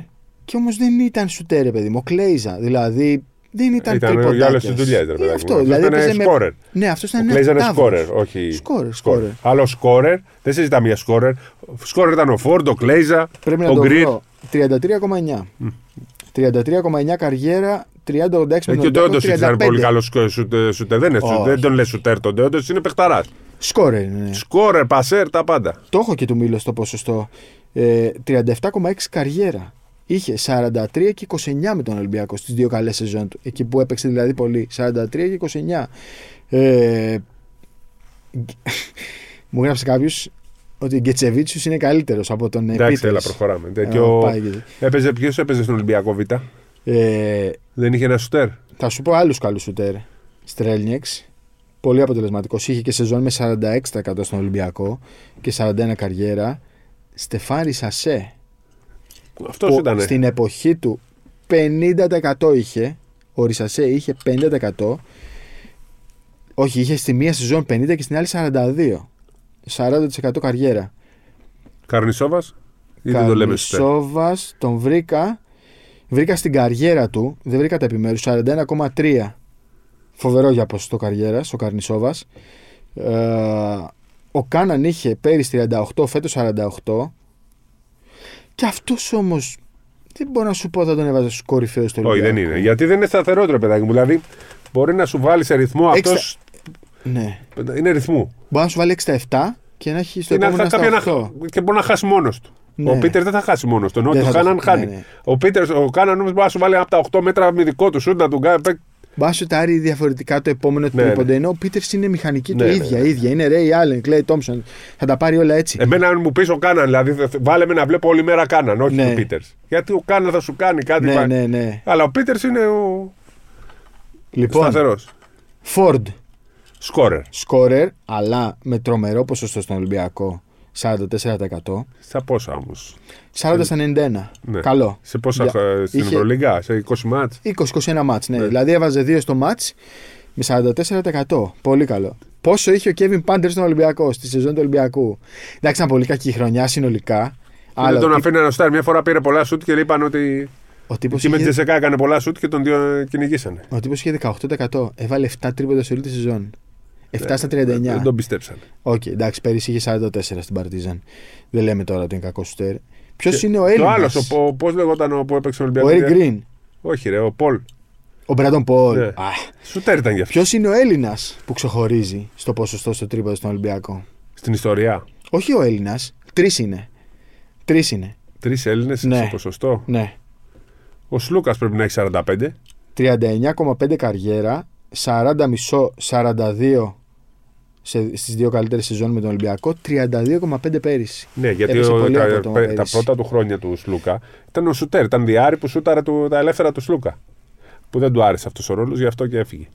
A: και όμως δεν ήταν σουτέρ, ρε παιδί μου. Ο Κλέιζα. Δηλαδή δεν ήταν
B: Ήταν
A: τρίποντάκιας.
B: για όλες τις δουλειές, ρε
A: Ε,
B: παιδάκι μου.
A: Αυτό.
B: Αυτός
A: Δηλαδή
B: ήταν
A: έπαιζε με-
B: σκόρερ.
A: Ναι, αυτός ήταν
B: Ο
A: ένα
B: Κλέιζα είναι
A: τάβρος.
B: σκόρερ, όχι.
A: Σκόρερ, σκόρερ.
B: Άλλο σκόρερ, δεν συζητάμε για σκόρερ. Σκόρερ ήταν ο Φόρντ, ο Κλέιζα,
A: Πρέπει να
B: ο
A: το
B: Γκριν.
A: βρω. 33,9. 33,9 καριέρα, 30-86 με
B: Ε,
A: τον
B: και ο
A: Ολυμπιακό,
B: Ντεόντο ήταν
A: 35.
B: πολύ καλός σουτέρ. Δεν, είναι
A: Όχι.
B: σουτέρ, δεν τον λες σουτέρ τον Ντεόντο, είναι παιχταράς.
A: Σκόρερ, ναι.
B: Σκόρερ, πασέρ, τα πάντα.
A: Το έχω και του Μήλο το ποσοστό. Ε, 37,6 καριέρα. Είχε 43 και 29 με τον Ολυμπιακό στις δύο καλές σεζόν του. Εκεί που έπαιξε δηλαδή πολύ. 43 και 29. Ε, μου γράψε κάποιος ότι ο Γκετσεβίτσιου είναι καλύτερος από τον ε,
B: Εντάξει,
A: Πίτερς.
B: έλα, προχωράμε.
A: Ε,
B: Και ο-
A: πάει και-
B: Έπαιζε, ποιος έπαιζε στον Ολυμπιακό Β;
A: Ε,
B: Δεν είχε ένα σουτέρ.
A: Θα σου πω άλλους καλούς σουτέρ. Στρέλνιεξ. Πολύ αποτελεσματικός. Είχε και σεζόν με 46% στον Ολυμπιακό και 41 καριέρα. Στεφάρη Σασέ.
B: Αυτός
A: που
B: ήταν.
A: Στην εποχή του 50% είχε. Ο Ρισασέ είχε 50%. Όχι, είχε στη μία σεζόν 50 και στην άλλη 42. 40% καριέρα.
B: Καρνισόβας. Ή δεν το λέμε στο
A: Καρνισόβας τον βρήκα. Βρήκα στην καριέρα του, δεν βρήκα τα επιμέρους, 41,3. Φοβερό για ποσοστό καριέρας ο Καρνισόβας. Ε, ο Κάναν είχε πέρυσι 38, φέτος 48. Και αυτός όμως δεν μπορώ να σου πω θα τον έβαζες στου κορυφαίου του
B: Όχι, δεν είναι. Γιατί δεν είναι σταθερότερο, παιδάκι μου. Δηλαδή, μπορεί να σου βάλει σε ρυθμό αυτό.
A: Έξα- Ναι.
B: Είναι ρυθμού.
A: Μπορεί να σου βάλει 6 7 και να έχει στο
B: Και, να,
A: επόμενο
B: θα, κάποια
A: στα
B: να,
A: 8.
B: και μπορεί να χάσει μόνος του.
A: Ναι.
B: Ο Πίτερ δεν θα χάσει μόνος του. Ενώ
A: Δεν
B: το
A: θα το
B: Κάναν
A: χάσει,
B: χάνει.
A: ναι, ναι.
B: Ο Πίτερ, ο Κάναν όμως μπορεί να σου βάλει από τα 8 μέτρα με δικό του σουτ να του κάνει.
A: Μπας σουτάρει διαφορετικά το επόμενο
B: Ναι,
A: τρίποντο.
B: ναι.
A: Ενώ ο Πίτερ είναι μηχανική του
B: Ναι, ναι,
A: ίδια,
B: ναι.
A: ίδια. Είναι Ρέι Άλεν, Κλέι Τόμψον. Θα τα πάρει όλα έτσι.
B: Εμένα, αν μου πεις ο Κάναν, δηλαδή θε- βάλε με να βλέπω όλη μέρα Κάναν, όχι
A: Ναι.
B: ο Πίτερ. Γιατί ο Κάναν θα σου κάνει κάτι.
A: ναι,
B: πα-
A: ναι, ναι.
B: Αλλά ο Πίτερ είναι ο
A: Λοιπόν,
B: σταθερός.
A: Φόρντ,
B: Σκόρερ.
A: σκόρερ, αλλά με τρομερό ποσοστό στον Ολυμπιακό. 44%.
B: Στα πόσα όμως;
A: 40 στα 91.
B: Ναι.
A: Καλό.
B: Σε πόσα
A: Για-
B: χα- στην
A: είχε-
B: Ευρωλίγκα, σε 20 μάτς;
A: 20-21 μάτς, ναι.
B: Ναι.
A: Δηλαδή έβαζε 2 στο μάτς με 44%. Πολύ καλό. Πόσο είχε ο Κέβιν Πάντερ στον Ολυμπιακό, στη σεζόν του Ολυμπιακού; Εντάξει, ήταν πολύ κακή χρονιά συνολικά.
B: Αλλά
A: Αλλά
B: τον
A: ο,
B: αφήνει να στάρει. Μια φορά πήρε πολλά σουτ και είπαν ότι.
A: ο τύπος
B: Εκεί με τη
A: είχε,
B: Τζεσεκά έκανε πολλά σουτ και τον δύο κυνηγήσανε.
A: ο τύπος είχε 18%. Έβαλε 7 τρίποντα σε όλη τη σεζόν. 7 στα 39.
B: Δεν τον πιστέψαν.
A: Οκ, εντάξει, πέρυσι είχε 44 στην Παρτίζαν. Δεν λέμε τώρα ότι είναι κακό σουτέρ. Ποιος
B: Και-
A: είναι ο
B: Και
A: Έλληνα.
B: ο άλλο, πώς λεγόταν ο που έπαιξε στον
A: Ο
B: Ολυμπιακό.
A: Έρι Γκριν.
B: Όχι, ρε, ο Πολ.
A: Ο Μπράντον Πολ.
B: Ναι. Σουτέρ ήταν γι' αυτό.
A: Ποιος είναι ο Έλληνας που ξεχωρίζει στο ποσοστό στο τρίποντο στον Ολυμπιακό;
B: Στην ιστορία.
A: Όχι ο Έλληνας. Τρεις είναι. Τρεις είναι.
B: Τρεις Έλληνες
A: Ναι.
B: σε ποσοστό.
A: Ναι.
B: Ο Σλούκας πρέπει να έχει 45.
A: 39,5 καριέρα. 40 μισό, 42 σε, στις δύο καλύτερες σεζόν με τον Ολυμπιακό. 32,5 πέρυσι.
B: Ναι, γιατί
A: Έπαιζε
B: ο,
A: πολύ
B: τα,
A: απότομα
B: τα
A: πέρυσι.
B: πρώτα του χρόνια του Σλούκα ήταν ο Σουτέρ. Ήταν διάρρη που σούταρε του, τα ελεύθερα του Σλούκα. Που δεν του άρεσε αυτός ο ρόλος, γι' αυτό και έφυγε.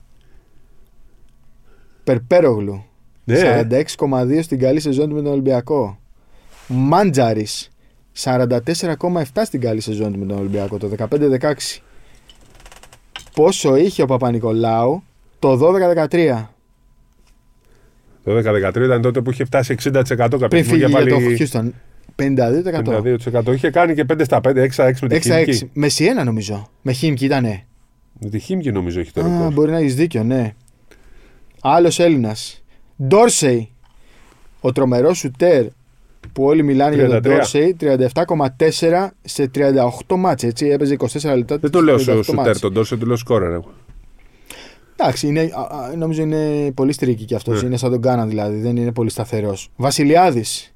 A: Περπέρογλου.
B: Ναι.
A: 46,2 στην καλή σεζόν του με τον Ολυμπιακό. Μάντζαρης. 44,7 στην καλή σεζόν του με τον Ολυμπιακό το 15-16. Πόσο είχε ο Παπα-Νικολάου το 12-13.
B: Το 2013 ήταν τότε που είχε φτάσει 60% κάποια
A: Πριν
B: στιγμή
A: φύγει
B: και
A: για το
B: πάλι
A: Houston. 52%.
B: 52%. Είχε κάνει και 5 στα 5, 6 6 με τη
A: 6-6.
B: Χίμκι.
A: Με Σιένα νομίζω. Με Χίμκι ήτανε.
B: Με τη Χίμκι νομίζω έχει το
A: Α,
B: ρεκόρ.
A: μπορεί να έχεις δίκιο, ναι. Άλλος Έλληνας. Ντόρσεϊ. Ο τρομερός σουτέρ που όλοι μιλάνε για τον
B: 33.
A: Ντόρσεϊ. 37,4 σε 38 μάτς, έτσι. Έπαιζε 24 λεπτά.
B: Δεν το λέω
A: 38
B: στο Σουτέρ
A: μάτς.
B: τον Τόρσε, το λέω σκόρερ. εγώ.
A: Εντάξει, είναι, α, α, νομίζω είναι πολύ στρίκη κι αυτός.
B: Ναι.
A: Είναι σαν τον Κάνα δηλαδή. Δεν είναι πολύ σταθερός. Βασιλιάδης.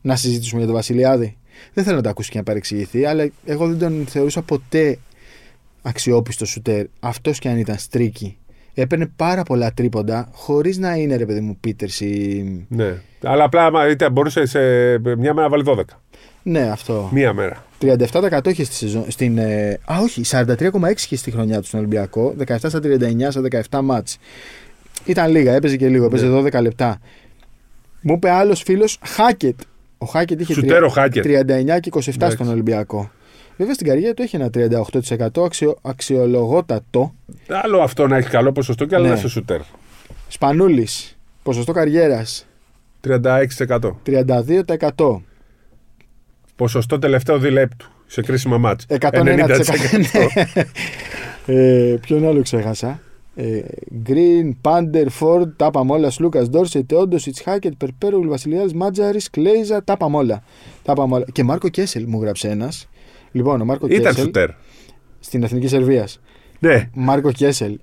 A: Να συζητήσουμε για τον Βασιλιάδη. Δεν θέλω να το ακούσει και να παρεξηγηθεί, αλλά εγώ δεν τον θεωρούσα ποτέ αξιόπιστος σουτέρ. Αυτός κι αν ήταν στρίκη. Έπαιρνε πάρα πολλά τρίποντα χωρίς να είναι ρε παιδί μου Πίτερς ή.
B: Ναι. Αλλά απλά άμα ήταν, μπορούσε σε μια μέρα να βάλει 12.
A: Ναι, αυτό.
B: Μία μέρα.
A: 37% είχε στη σεζόν. Στην, ε, α, όχι, 43,6 είχε στη χρονιά του στον Ολυμπιακό. 17 στα 39 στα 17 μάτς. Ήταν λίγα, έπαιζε και λίγο, έπαιζε 12 λεπτά. Μου είπε άλλος φίλος Χάκετ. Ο Χάκετ είχε
B: Σουτέρ ο Χάκετ.
A: 39 και 27
B: Εντάξει.
A: στον Ολυμπιακό. Βέβαια στην καριέρα του έχει ένα 38% αξιο, αξιολογότατο.
B: Άλλο αυτό να έχει καλό ποσοστό και άλλο
A: Ναι.
B: να είσαι σουτέρ.
A: Σπανούλης. Ποσοστό καριέρας
B: 36%.
A: 32%.
B: Ποσοστό τελευταίο διλέπτου σε κρίσιμα μάτς.
A: 101%. Ναι. ε, ποιον άλλο ξέχασα; Ε, Green, Πάντερ, Φόρντ, τα είπαμε όλα. Λούκας, Ντόρσετ, Τεόντος, Ιτσχάκετ, Περπέρουλ, Βασιλιάδης, Μάτζαρης, Κλέιζα, τα είπαμε όλα. Τα είπαμε όλα. Και Μάρκο Κέσελ μου γράψε ένας. Λοιπόν, ο Μάρκο
B: Ήταν
A: Κέσελ
B: σουτέρ.
A: στην Εθνική Σερβίας.
B: Ναι.
A: Μάρκο Κέσελ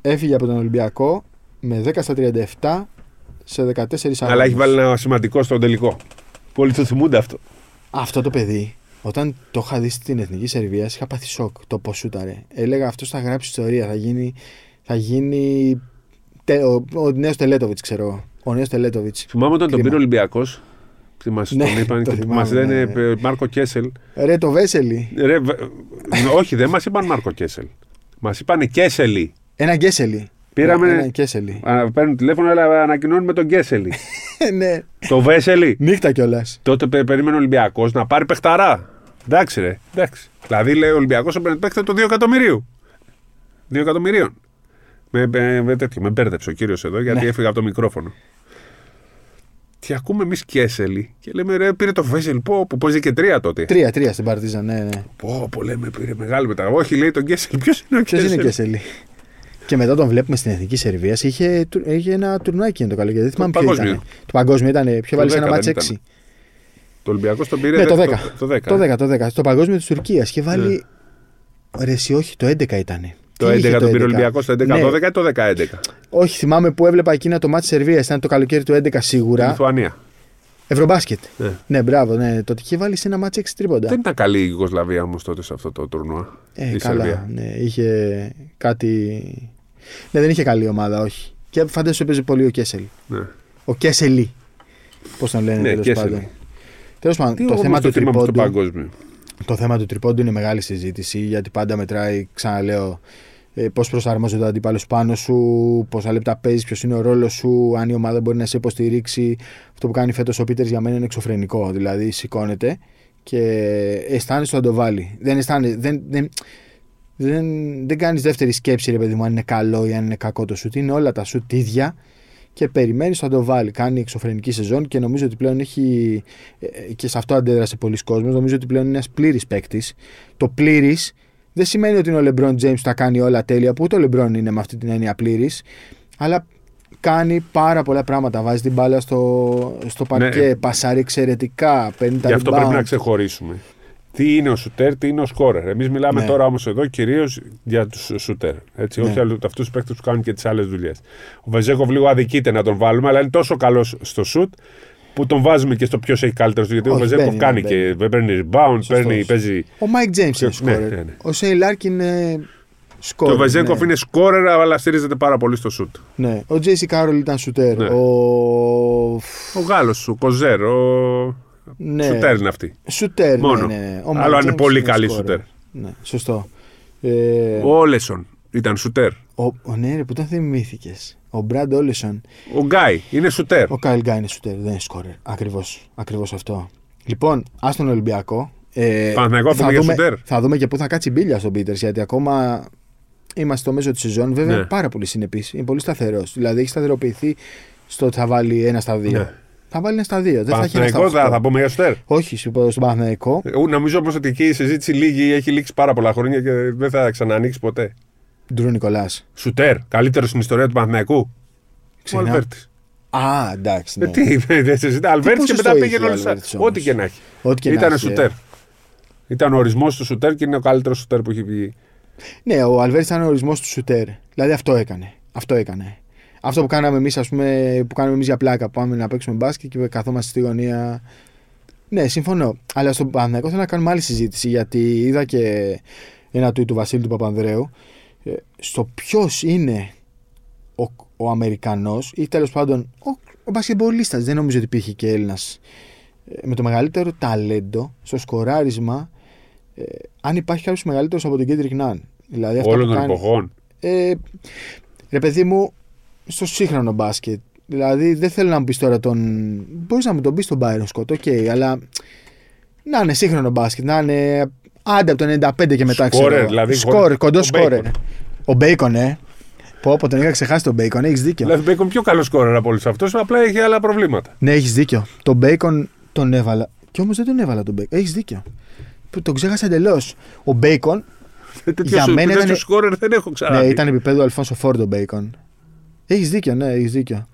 A: έφυγε από τον Ολυμπιακό με 10 στα 37 σε 14 αγώνες.
B: Αλλά έχει βάλει ένα σημαντικό στον τελικό. Πολλοί το θυμούνται αυτό.
A: Αυτό το παιδί, όταν το είχα δει στην Εθνική Σερβίας, είχα πάθει σοκ το πώς σούταρε. Έλεγα αυτό θα γράψει ιστορία. Θα γίνει. Θα γίνει τε- ο, ο νέος Τελέτοβιτς, ξέρω εγώ. Ο νέος Τελέτοβιτς.
B: Θυμάμαι όταν τον
A: Κρίμα.
B: πήρε ο Ολυμπιακός. Θυμάσαι,
A: Ναι,
B: τον είπαν
A: το
B: και
A: θυμάμαι,
B: μας λένε
A: ναι.
B: ε, Μάρκο Κέσελ.
A: Ρε το Βέσελη.
B: Ρε, βε- όχι, δεν μας είπαν Μάρκο Κέσελ. Μας είπανε Κέσελη.
A: Ένα Γκέσελι.
B: Πήραμε-
A: Ένα Γκέσελι.
B: Α, Παίρνουν τηλέφωνο, αλλά ανακοινώνουμε τον Κέσελη.
A: ναι.
B: το Βέσελη.
A: Νύχτα κιόλας.
B: Τότε πε- περίμενε ο Ολυμπιακός να πάρει παιχταρά. Εντάξει, ρε. Εντάξει. Δηλαδή, λέει ο Ολυμπιακός έπαιρνε παίχτε το 2 εκατομμυρίου. 2 εκατομμυρίων. Με, με, με τέτοιο, με μπέρδεψε ο κύριος εδώ γιατί
A: Ναι.
B: έφυγα από το μικρόφωνο. Και ακούμε εμείς Κέσελη και λέμε ρε, πήρε το Βέσελη. Πω, που παίζει και τρία τότε.
A: Τρία-τρία στην Παρτίζα, ναι, ναι.
B: Πω, πω, λέμε, πήρε μεγάλη μετά. Όχι, λέει τον Κέσελη. Ποιος είναι ο
A: Ποιος είναι
B: Κέσελη.
A: ο Γκέσελι. Και μετά τον βλέπουμε στην εθνική Σερβίας. Είχε, του- είχε ένα τουρνουάκι το καλοκαίρι. Δεν θυμάμαι ποιο
B: παγκόσμιο.
A: ήταν. Το παγκόσμιο ήταν. Ποιο βάλει
B: 10
A: ένα μάτς
B: δεν
A: 6.
B: ήταν. Το Ολυμπιακός τον πήρε
A: Ναι, το
B: δε-
A: 10.
B: Το, το 10.
A: Το 10, το 10. Στο παγκόσμιο της Τουρκίας. Και βάλει. Ρε, εσύ, όχι, το 11 ήταν.
B: Ναι. Το 11 τον πήρε ο Ολυμπιακός, το 11-12
A: Ναι.
B: ή το 10-11.
A: Όχι, θυμάμαι που έβλεπα εκείνα το μάτι Σερβίας. Ήταν το καλοκαίρι του 11 σίγουρα.
B: Λιθουανία.
A: Ευρωμπάσκετ.
B: Ναι.
A: Ναι, μπράβο, ναι. Τότε είχε βάλει σε ένα μάτσο 6 τρίποντα.
B: Δεν ήταν καλή η Ιουγκοσλαβία όμως τότε σε αυτό το τουρνουά.
A: Ε,
B: η
A: καλά.
B: Σερβία.
A: Ναι, είχε κάτι. Ναι, δεν είχε καλή ομάδα, όχι. Και φαντάζομαι έπαιζε πολύ ο Κέσελ.
B: Ναι.
A: Ο Κέσελι. Πώς τον λένε,
B: Ναι,
A: τέλος
B: Κέσελι.
A: πάντων. Τέλος πάντων,
B: Τι
A: το
B: όμως
A: θέμα, του
B: θυμάμαι στο
A: τριπόντου,
B: παγκόσμιο.
A: το θέμα του τριπόντου είναι μεγάλη συζήτηση γιατί πάντα μετράει, ξαναλέω, ε, πώς προσαρμόζεται ο αντίπαλος πάνω σου, πόσα λεπτά παίζεις, ποιος είναι ο ρόλος σου, αν η ομάδα μπορεί να σε υποστηρίξει. Αυτό που κάνει φέτος ο Πίτερς για μένα είναι εξωφρενικό. Δηλαδή σηκώνεται και αισθάνεσαι ότι θα το βάλει. Δεν αισθάνεσαι. Δεν, δεν, δεν, δεν κάνεις δεύτερη σκέψη, ρε παιδί μου, αν είναι καλό ή αν είναι κακό το σουτ. Είναι όλα τα σουτ ίδια και περιμένεις θα το βάλει. Κάνει εξωφρενική σεζόν και νομίζω ότι πλέον έχει. ε, και σε αυτό αντέδρασε πολλοί κόσμο. Νομίζω ότι πλέον είναι ένας πλήρης παίκτης. Το πλήρης δεν σημαίνει ότι είναι ο LeBron James που τα κάνει όλα τέλεια, που ούτε ο LeBron είναι με αυτή την έννοια πλήρης. Αλλά κάνει πάρα πολλά πράγματα. Βάζει την μπάλα στο, στο παρκέ,
B: Ναι.
A: πασάρει εξαιρετικά, παίρνει τα
B: Γι' αυτό πρέπει
A: rebound.
B: να ξεχωρίσουμε. Τι είναι ο σουτέρ, τι είναι ο σκόρερ. Εμείς μιλάμε
A: Ναι.
B: τώρα όμως εδώ κυρίως για τους σουτέρ. Έτσι,
A: Ναι.
B: Όχι αυτούς τους παίκτες που κάνουν και τις άλλες δουλειές. Ο Βεζέκοβ λίγο αδικείται να τον βάλουμε, αλλά είναι τόσο καλός στο σουτ που τον βάζουμε και στο ποιος έχει καλύτερο Γιατί ο
A: Όχι,
B: Βεζέκοβ
A: μπαίνει,
B: κάνει
A: ναι,
B: και παίρνει rebound,
A: Σωστός.
B: παίρνει, παίζει.
A: Ο Mike James είναι
B: Ναι,
A: σκόρερ.
B: ναι, ναι.
A: Ο Σέιν Λάρκιν είναι
B: Και
A: σκόρερ.
B: ο Βεζέκοβ
A: ναι.
B: είναι σκόρερ, αλλά στηρίζεται πάρα πολύ στο σουτ.
A: Ναι. Ο Τζέισι Κάρολ ήταν σουτέρ.
B: Ναι.
A: Ο...
B: Ο Γάλλος, ο Κοζέρ, ο.
A: Ναι.
B: Σουτέρ είναι αυτή.
A: Σουτέρ,
B: Μόνο.
A: ναι, ναι. Ο
B: Άλλο
A: Mike
B: αν είναι
A: James
B: πολύ καλή
A: σκόρερ.
B: σουτέρ.
A: Ναι, σωστό. Ε,
B: Ο Όλεσον ήταν σουτέρ.
A: ο, ο, ναι, ρε, που τον θυμήθηκες. Ο Μπραντ Όλεσον.
B: Ο Γκάι είναι σουτέρ.
A: Ο Κάιλ Γκάι είναι σουτέρ, δεν είναι σκόρερ. Ακριβώς ακριβώς αυτό. Λοιπόν, α τον Ολυμπιακό. Ε,
B: Παναθηναϊκό,
A: θα,
B: πούμε για
A: δούμε,
B: σουτέρ.
A: θα δούμε και πού θα κάτσει η μπίλια στον Πίτερς. Γιατί ακόμα είμαστε στο μέσο της σεζόν. Βέβαια
B: Ναι.
A: είναι πάρα πολύ συνεπή. Είναι πολύ σταθερός. Δηλαδή έχει σταθεροποιηθεί στο ότι θα βάλει ένα στα δύο.
B: Ναι.
A: Θα βάλει ένα στα δύο. Δεν θα έχει ένα στα
B: Παναθηναϊκό θα,
A: οκτώ.
B: θα πούμε για σουτέρ.
A: Όχι, σου είπα στον Παναθηναϊκό.
B: Ε, νομίζω όμω ότι εκεί η συζήτηση λίγη έχει λήξει πάρα πολλά χρόνια και δεν θα ξανανοίξει ποτέ.
A: Ντρού Νικολάς.
B: Σουτέρ, καλύτερο στην ιστορία του Παναθηναϊκού. Ο
A: Ξενά.
B: Αλβέρτης.
A: Α, εντάξει. Ναι.
B: Ε, τι, δεν συζητά. Αλβέρτης και
A: ποσοστό
B: μετά
A: είχε
B: πήγαινε
A: ο
B: όλου.
A: Αλβέρτης όμως;
B: Ό,τι και να έχει.
A: Ό,τι και να
B: Ήταν
A: έχει, ε.
B: σουτέρ. Ήταν ο ορισμός του σουτέρ και είναι ο καλύτερος σουτέρ που έχει βγει.
A: Ναι, ο Αλβέρτης ήταν ο ορισμός του σουτέρ. Δηλαδή αυτό έκανε. Αυτό έκανε. Αυτό που κάναμε εμείς, ας πούμε, που κάνουμε εμείς για πλάκα. που Πάμε να παίξουμε μπάσκετ και καθόμαστε στη γωνία. Ναι, συμφωνώ. Αλλά στον Παναθηναϊκό θέλω να κάνουμε άλλη συζήτηση γιατί είδα και ένα tweet του Βασίλη του Παπανδρέου ε, στο ποιος είναι ο, ο Αμερικανός ή τέλος πάντων ο, ο μπασκετμπολίστας. Δεν νομίζω ότι υπήρχε και Έλληνας με το μεγαλύτερο ταλέντο στο σκοράρισμα. Ε, αν υπάρχει κάποιος μεγαλύτερος από τον Κέντρικ Ναν. Δηλαδή αυτό
B: Όλων
A: που
B: των
A: κάνει-
B: εποχών.
A: ε, ρε παιδί μου, στο σύγχρονο μπάσκετ. Δηλαδή δεν θέλω να μου πεις τώρα τον. Μπορείς να μου τον πεις τον Byron Scott, οκ, αλλά να είναι σύγχρονο μπάσκετ, να είναι άντε από το 95 και μετά
B: Σκόρερ,
A: ξέρω.
B: δηλαδή,
A: Σκόρερ,
B: χωρίς-
A: κοντός
B: ο
A: σκόρερ.
B: Μπέικον.
A: Ο Μπέικον, ε. Πω, πω, τον είχα ξεχάσει τον Μπέικον, έχεις δίκιο.
B: Δηλαδή Μπέικον πιο καλός σκόρερ από όλους αυτούς, απλά έχει άλλα προβλήματα.
A: Ναι, έχεις δίκιο. Τον Μπέικον τον έβαλα. Κι όμως δεν τον έβαλα τον Μπέικον. Έχεις δίκιο. Που τον ξέχασα εντελώς. Ο Μπέικον
B: Τέτοιο
A: Για μένα
B: τέτοιο
A: ήταν-
B: σκόρερ δεν έχω ξανά.
A: Ναι, ήταν επίπεδο Αλφόνσο Φορντ ο Μπέικον. Έχεις δίκιο, ναι, έχεις δίκιο.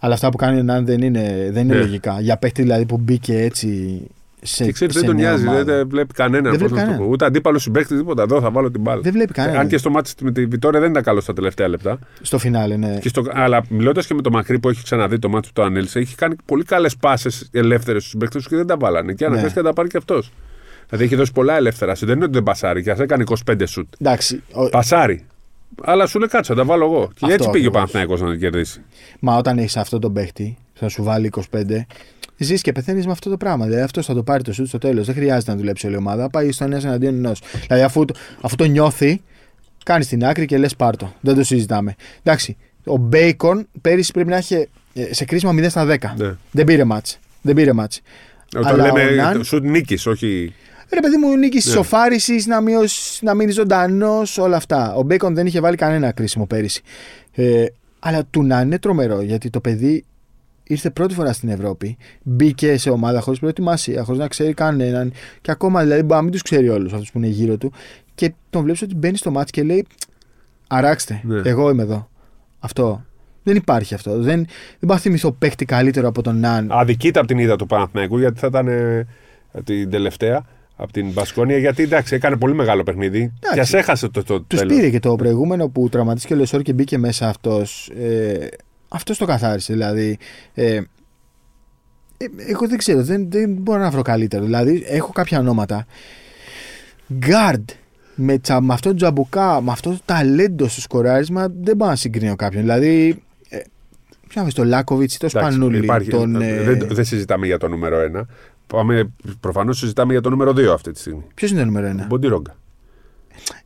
A: Αλλά αυτά που κάνει ο Ναν δεν είναι, δεν είναι
B: Ναι.
A: λογικά. Για παίχτη δηλαδή που μπήκε έτσι σε.
B: Και ξέρεις,
A: σε
B: δεν τον
A: νέα
B: νοιάζει,
A: ομάδα.
B: δεν βλέπει κανέναν.
A: Δεν
B: πώς
A: βλέπει
B: να το
A: κανέναν.
B: πω. Ούτε αντίπαλος συμπαίκτης, τίποτα. Εδώ θα βάλω την μπάλα.
A: Δεν βλέπει κανέναν.
B: Αν και στο ματς με τη Βιτόρια δεν ήταν καλός στα τελευταία λεπτά.
A: Στο φινάλε, ναι.
B: Και στο, αλλά μιλώντας και με το Μακρύ που έχει ξαναδεί το ματς που το ανέλυσε, έχει κάνει πολύ καλές πάσες ελεύθερες στους συμπαίκτες του και δεν τα βάλανε. Και αναγκάστηκε να τα πάρει και αυτός. Δηλαδή έχει δώσει πολλά ελεύθερα σου. Δεν είναι ότι δεν πασάρει και ας έκανε 25 σουτ.
A: Εντάξει. ο-
B: Πασάρει. Αλλά σου λέει κάτσε, θα τα βάλω εγώ. Και
A: Αυτό
B: έτσι πήγε ο
A: ακριβώς.
B: Παναθηναϊκός να την κερδίσει.
A: Μα όταν έχεις αυτό τον παίχτη, θα σου βάλει 25, ζεις και πεθαίνεις με αυτό το πράγμα. Δηλαδή αυτός θα το πάρει το σουτ στο τέλος. Δεν χρειάζεται να δουλέψει όλη η ομάδα. Πάει στο ένας εναντίον ενός. Δηλαδή αφού, το- αφού το νιώθει, Κάνεις την άκρη και λες πάρτο. Δεν το συζητάμε. Εντάξει, ο Μπέικον πέρυσι πρέπει να έχει ε, σε κρίσιμο 0 στα 10.
B: Ναι.
A: Δεν πήρε μάτς. Δεν πήρε μάτς.
B: Όταν
A: Αλλά ο
B: λέμε
A: Ναν-
B: σου νίκης, όχι.
A: Ρε παιδί μου, νίκης
B: Ναι.
A: τη οφάριση, να, μειώσει- να μείνεις ζωντανός, όλα αυτά. Ο Μπέικον δεν είχε βάλει κανένα κρίσιμο πέρυσι. Ε, αλλά του να είναι τρομερό γιατί το παιδί ήρθε πρώτη φορά στην Ευρώπη. Μπήκε σε ομάδα χωρίς προετοιμασία, χωρίς να ξέρει κανέναν. Και ακόμα δηλαδή μπορεί να μην τους ξέρει όλους αυτούς που είναι γύρω του. Και τον βλέπεις ότι μπαίνει στο μάτι και λέει: Αράξτε,
B: Ναι.
A: εγώ είμαι εδώ. Αυτό. Δεν υπάρχει αυτό. Δεν, δεν μπορώ να θυμηθώ παίχτη καλύτερο από τον Ναν.
B: Αδικείται από την ήττα του Παναθηναϊκού γιατί θα ήταν ε, την τελευταία από την Μπασκόνια. Γιατί εντάξει, έκανε πολύ μεγάλο παιχνίδι. Και
A: Εντάξει.
B: ας έχασε το, το
A: Τους
B: τέλος.
A: πήρε και το προηγούμενο που τραυματίστηκε ο Λεσόρ και μπήκε μέσα αυτός. Ε, αυτός το καθάρισε. Δηλαδή. Ε, ε, εγώ δεν ξέρω, δεν, δεν μπορώ να βρω καλύτερο. Δηλαδή, έχω κάποια ονόματα. Guard με, τσα, με αυτό το τζαμπουκά, με αυτό το ταλέντο στο σκοράρισμα, δεν μπορώ να συγκρίνω κάποιον. Δηλαδή. Ε, Ποιο να το Λάκοβιτς ή το
B: Εντάξει,
A: Σπανούλη.
B: υπάρχει-
A: τον, ε,
B: δεν, δεν συζητάμε για το νούμερο 1. Πάμε, προφανώς συζητάμε για το νούμερο 2 αυτή τη στιγμή.
A: Ποιος είναι το νούμερο ένα;
B: Μποντιρόγκα.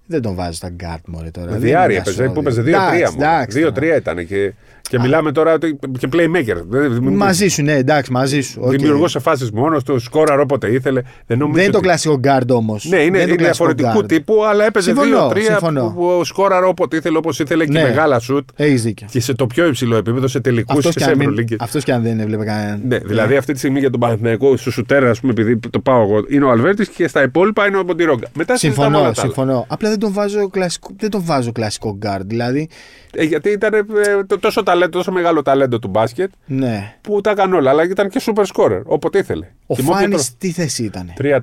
A: Δεν τον βάζω στα guard μωρέ τώρα. Δεν
B: Δυάρι
A: είναι
B: έπαιζε, που
A: ασώδη.
B: έπαιζε 2-3
A: Εντάξει,
B: μόνο.
A: εντάξει, τώρα.
B: 2-3 ήταν και, και μιλάμε τώρα ότι και playmaker.
A: Μαζί σου, ναι, εντάξει, μαζί σου. οκ.
B: Δημιουργό σε φάσεις μόνος του, σκόραρ όποτε ήθελε. Δεν, νομίζω
A: Δεν είναι το
B: ότι-
A: κλασικό guard όμως.
B: Ναι, είναι, είναι διαφορετικού τύπου, αλλά έπαιζε
A: Συμφωνώ,
B: 2-3
A: συμφωνώ.
B: που, που σκόραρ όποτε ήθελε, όπως ήθελε και
A: Ναι.
B: μεγάλα σουτ.
A: Έχεις δίκιο.
B: Και σε το πιο υψηλό επίπεδο, σε τελικούς
A: Αυτός
B: και
A: και,
B: σε
A: αν μην-
B: Ευρωλίγκες.
A: αυτός και αν δεν έβλεπε κανέναν.
B: Ναι, δηλαδή αυτή τη στιγμή για τον Παναθηναϊκό, στο σουτέρα, ας πούμε, επειδή το πάω εγώ, είναι ο Αλβέρτης και στα υπόλοιπα είναι ο Μποντιρόγκα. Μετά συζητάμε όλα
A: Συμφωνώ,
B: τα άλλα.
A: συμφωνώ. Απλά δεν τον βάζω κλασικό, δεν τον βάζω κλασικό guard. Δηλαδή,
B: Ε, γιατί ήταν ε, το- τόσο, ταλέντο, τόσο μεγάλο ταλέντο του μπάσκετ
A: ναι.
B: που τα έκανε όλα. Αλλά ήταν και super scorer, όποτε ήθελε.
A: Ο
B: Και με όποιο
A: Φάνη
B: τρόπο.
A: τι θέση ήταν.
B: 3-4. Ο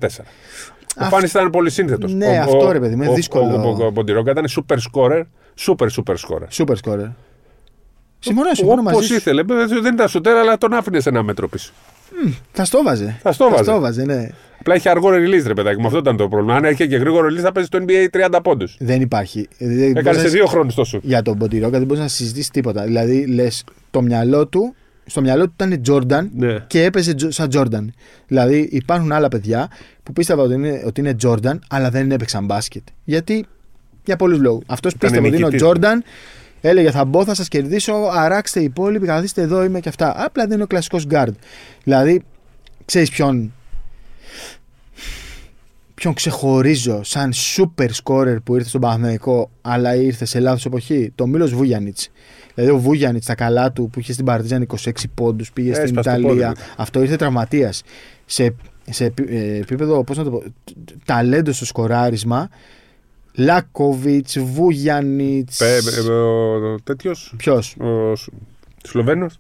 A: Αυτό-
B: Φάνη ήταν πολύ σύνθετο.
A: Ναι, αυτό, ρε παιδί μου, είναι
B: ο,
A: δύσκολο.
B: Ο, ο, ο Μποντιρόγκα ήταν super scorer, super super scorer.
A: Super scorer. Συμφωνώ, συμφωνώ
B: Όπω
A: μαζί σου.
B: ήθελε. Δεν ήταν σουτέρα, αλλά τον άφηνε σε ένα μέτρο πίσω.
A: Θα στο βάζε.
B: Θα στο βάζε.
A: Θα στο βάζε, ναι.
B: Απλά είχε αργό release, ρε παιδάκι μου. Αυτό ήταν το πρόβλημα. Αν είχε και γρήγορο release, θα παίζει στο NBA 30 πόντους.
A: Δεν υπάρχει. Δεν
B: Έκανε
A: μπορείς
B: σε
A: να-
B: δύο χρόνου το σουτ.
A: Για τον Μποντιρόκα δεν μπορείς να συζητήσεις τίποτα. Δηλαδή, λες, το μυαλό του, στο μυαλό του ήταν Jordan
B: Ναι.
A: και έπαιζε τζο- σαν Jordan. Δηλαδή, υπάρχουν άλλα παιδιά που πίστευαν ότι είναι, ότι είναι Jordan, αλλά δεν έπαιξαν μπάσκετ. Γιατί, για πολλούς λόγους. Αυτός πίστευε ότι είναι ο
B: νικητής.
A: Jordan, έλεγε θα μπω, θα σας κερδίσω, αράξτε οι υπόλοιποι, καθίστε εδώ, είμαι και αυτά. Απλά δεν είναι ο κλασικός guard. Δηλαδή, ξέρεις ποιον. Ποιον ξεχωρίζω σαν super scorer που ήρθε στον Παναθηναϊκό αλλά ήρθε σε λάθος εποχή, το Μίλος Βούγιανιτς. Δηλαδή ο Βούγιανιτς στα καλά του που είχε στην Παρτίζαν 26 πόντους, πήγε στην
B: Έσπασε το
A: Ιταλία.
B: πόδι του.
A: Αυτό ήρθε τραυματίας. Σε, σε επί- ε, επίπεδο, πώς να το πω, τ- ταλέντος στο σκοράρισμα, Λάκοβιτς, Βούγιανιτς,
B: Ο τέτοιος.
A: ποιος,
B: Ο Σλοβαίνος.